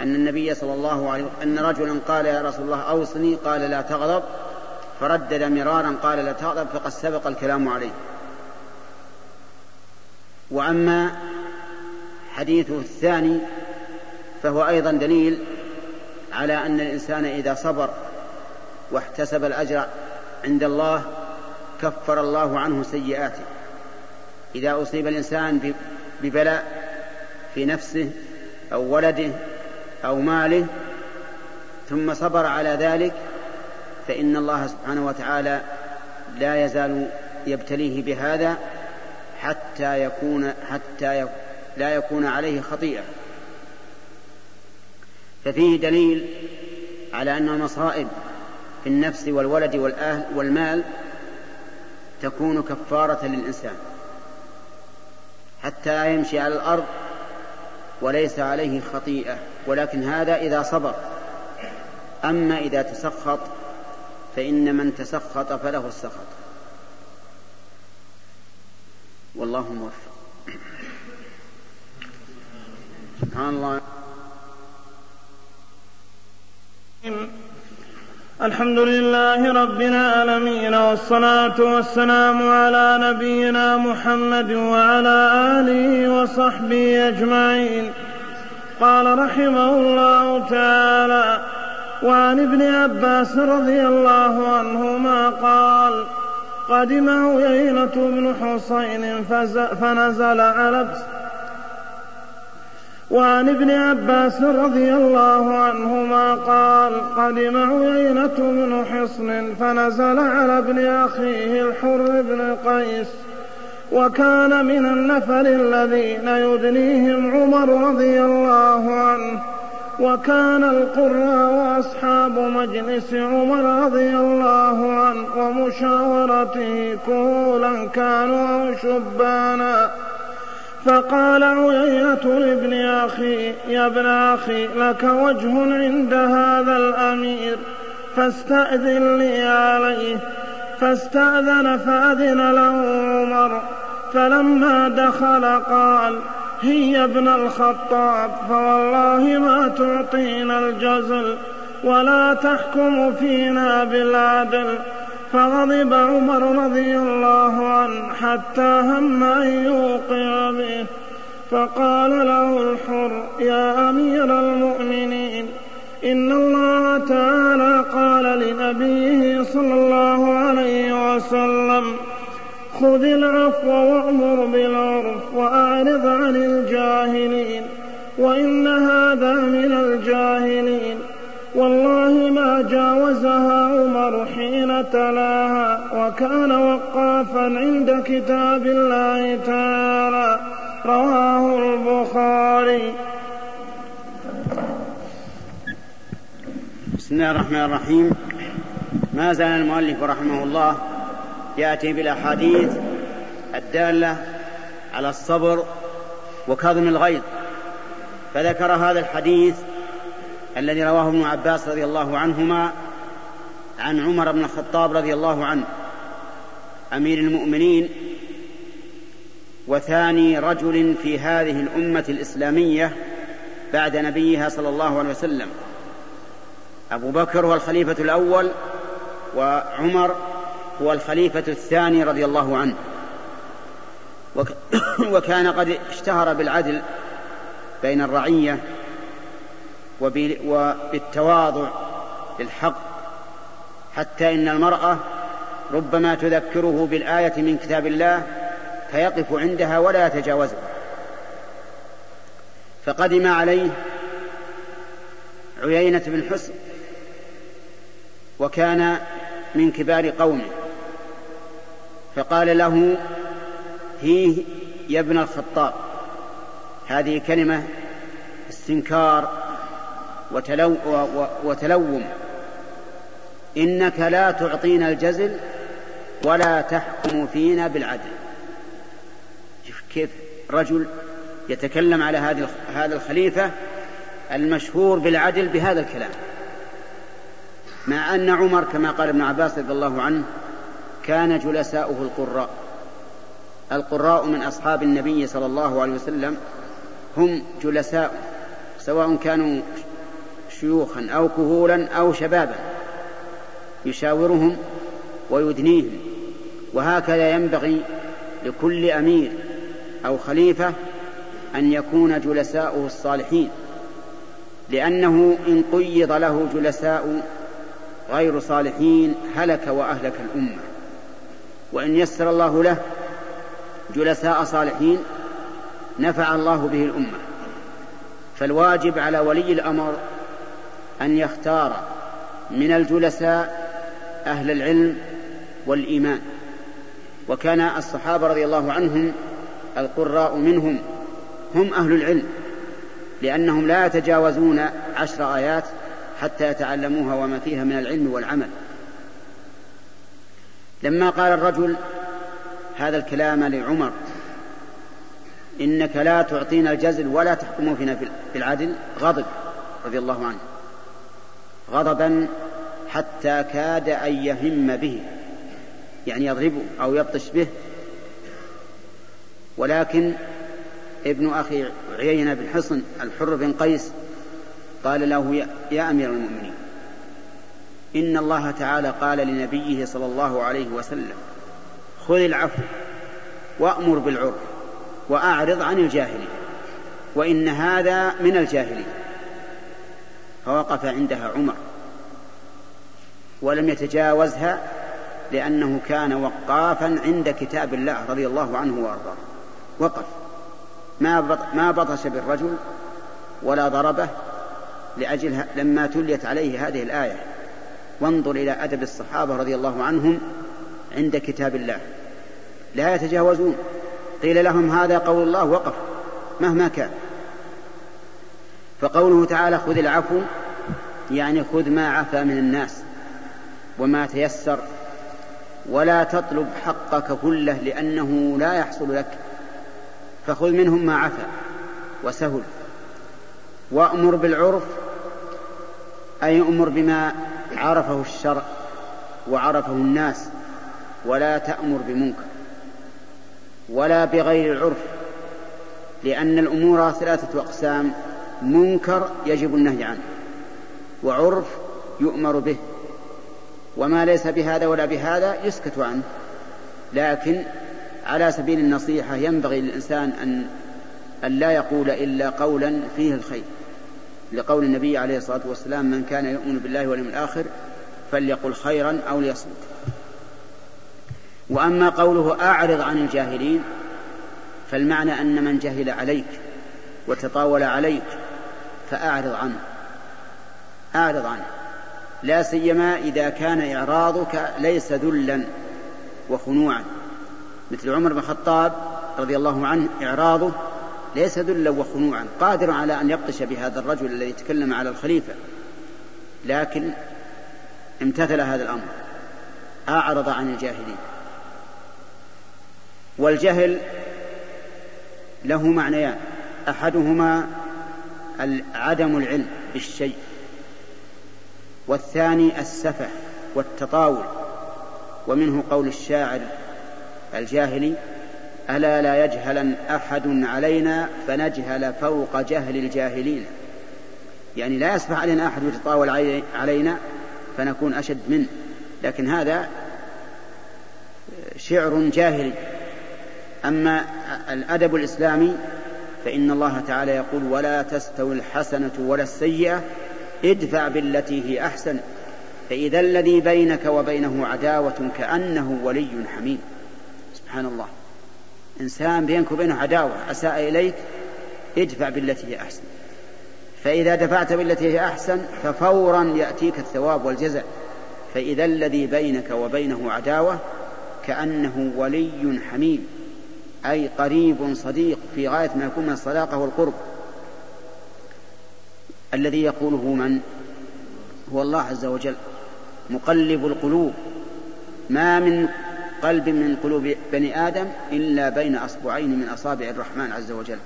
Speaker 2: أن النبي صلى الله عليه وسلم أن رجلا قال يا رسول الله أوصني قال لا تغضب. فردد مرارا قال لا تغضب فقد سبق الكلام عليه. وأما حديثه الثاني فهو أيضا دليل على أن الإنسان إذا صبر واحتسب الأجر عند الله كفر الله عنه سيئاته. إذا أصيب الإنسان ببلاء في نفسه أو ولده أو ماله ثم صبر على ذلك فإن الله سبحانه وتعالى لا يزال يبتليه بهذا حتى يكون حتى لا يكون عليه خطيئة. ففيه دليل على أن المصائب في النفس والولد والأهل والمال تكون كفارة للإنسان حتى يمشي على الأرض وليس عليه خطيئة ولكن هذا إذا صبر. أما إذا تسخط فإن من تسخط فله السخط. والله موفق. سبحان الله.
Speaker 4: الحمد لله رب العالمين والصلاة والسلام على نبينا محمد وعلى آله وصحبه أجمعين قال رحمه الله تعالى وعن ابن عباس رضي الله عنهما قال قدم عيينة بن حصين فنزل على وعن ابن عباس رضي الله عنهما قال قدم عيينة بن حصن فنزل على ابن أخيه الحر بن قيس وكان من النفر الذين يدنيهم عمر رضي الله عنه وكان القراء وأصحاب مجلس عمر رضي الله عنه ومشاورته كهولا كانوا أو شبانا. فقال عيينة لابن أخي يا ابن أخي لك وجه عند هذا الأمير فاستأذن لي عليه. فاستأذن فأذن له عمر فلما دخل قال هي ابن الخطاب فوالله ما تعطينا الجزل ولا تحكم فينا بالعدل. فغضب عمر رضي الله عنه حتى هم أن يوقع به. فقال له الحر يا أمير المؤمنين إن الله تعالى قال لنبيه صلى الله عليه وسلم خذ العفو وأمر بالعرف وأعرض عن الجاهلين وإن هذا من الجاهلين. والله ما جاوزها عمر حين تلاها وكان وقافا عند كتاب الله تعالى. رواه البخاري.
Speaker 2: بسم الله الرحمن الرحيم. ما زال المؤلف رحمه الله يأتي بالأحاديث الدالة على الصبر وكظم الغيظ. فذكر هذا الحديث الذي رواه ابن عباس رضي الله عنهما عن عمر بن الخطاب رضي الله عنه. أمير المؤمنين وثاني رجل في هذه الأمة الإسلامية بعد نبيها صلى الله عليه وسلم. أبو بكر هو الخليفة الأول وعمر هو الخليفة الثاني رضي الله عنه. وكان قد اشتهر بالعدل بين الرعية وبالتواضع للحق حتى إن المرأة ربما تذكره بالآية من كتاب الله فيقف عندها ولا يتجاوزها. فقدم عليه عيينة بن حسن وكان من كبار قومه فقال له هي يا ابن الخطاب هذه كلمة استنكار وتلو وتلوم. إنك لا تعطينا الجزل ولا تحكم فينا بالعدل. كيف رجل يتكلم على هذا هذا الخليفة المشهور بالعدل بهذا الكلام. مع أن عمر كما قال ابن عباس رضي الله عنه كان جلساؤه القراء. القراء من أصحاب النبي صلى الله عليه وسلم هم جلساء سواء كانوا شيوخا أو كهولا أو شبابا يشاورهم ويدنيهم وهكذا ينبغي لكل أمير أو خليفة أن يكون جلساؤه الصالحين لأنه إن قيض له جلساء غير صالحين هلك وأهلك الأمة. وإن يسر الله له جلساء صالحين نفع الله به الأمة. فالواجب على ولي الأمر أن يختار من الجلساء أهل العلم والإيمان. وكان الصحابة رضي الله عنهم القراء منهم هم أهل العلم لأنهم لا يتجاوزون عشر آيات حتى يتعلموها وما فيها من العلم والعمل. لما قال الرجل هذا الكلام لعمر إنك لا تعطينا الجزل ولا تحكم فينا بالعدل غضب رضي الله عنه. غضبا حتى كاد أن يهم به يعني يضربه أو يبطش به. ولكن ابن أخي عيينة بن حصن الحر بن قيس قال له يا أمير المؤمنين إن الله تعالى قال لنبيه صلى الله عليه وسلم خذ العفو وأمر بالعرف وأعرض عن الجاهلين وإن هذا من الجاهلين فوقف عندها عمر ولم يتجاوزها لأنه كان وقافا عند كتاب الله رضي الله عنه وأرضاه. وقف. ما ما بطش بالرجل ولا ضربه لأجل لما تليت عليه هذه الآية. وانظر إلى أدب الصحابة رضي الله عنهم عند كتاب الله. لا يتجاوزون. قيل لهم هذا قول الله وقف. مهما كان. فقوله تعالى خذ العفو يعني خذ ما عفا من الناس وما تيسر ولا تطلب حقك كله لأنه لا يحصل لك فخذ منهم ما عفا وسهل. وأمر بالعرف أي أمر بما عرفه الشرع وعرفه الناس ولا تأمر بمنكر ولا بغير العرف لأن الأمور ثلاثة أقسام. منكر يجب النهي عنه وعرف يؤمر به وما ليس بهذا ولا بهذا يسكت عنه. لكن على سبيل النصيحة ينبغي للإنسان أن أن لا يقول إلا قولا فيه الخير. لقول النبي عليه الصلاة والسلام من كان يؤمن بالله واليوم الآخر فليقل خيرا أو ليصمت. وأما قوله أعرض عن الجاهلين فالمعنى أن من جهل عليك وتطاول عليك فأعرض عنه. أعرض عنه. لا سيما إذا كان إعراضك ليس ذلا وخنوعا. مثل عمر بن الخطاب رضي الله عنه إعراضه ليس ذلا وخنوعا. قادر على أن يبطش بهذا الرجل الذي تكلم على الخليفة. لكن امتثل هذا الأمر. أعرض عن الجاهلين. والجهل له معنيان. أحدهما عدم العلم بالشيء. والثاني السفه والتطاول ومنه قول الشاعر الجاهلي ألا لا يجهلن أحد علينا فنجهل فوق جهل الجاهلين. يعني لا يسفح علينا أحد يتطاول علينا فنكون أشد منه. لكن هذا شعر جاهلي. أما الأدب الإسلامي فإن الله تعالى يقول ولا تستوي الحسنة ولا السيئة ادفع بالتي هي أحسن. فإذا الذي بينك وبينه عداوة كأنه ولي حميم. سبحان الله. إنسان بينك وبينه عداوة أساء إليك ادفع بالتي هي أحسن. فإذا دفعت بالتي هي أحسن ففورا يأتيك الثواب والجزاء. فإذا الذي بينك وبينه عداوة كأنه ولي حميم. أي قريب صديق في غاية ما يكون من الصداقة والقرب. الذي يقوله من؟ هو الله عز وجل. مقلب القلوب. ما من قلب من قلوب بني آدم إلا بين أصبعين من أصابع الرحمن عز وجل.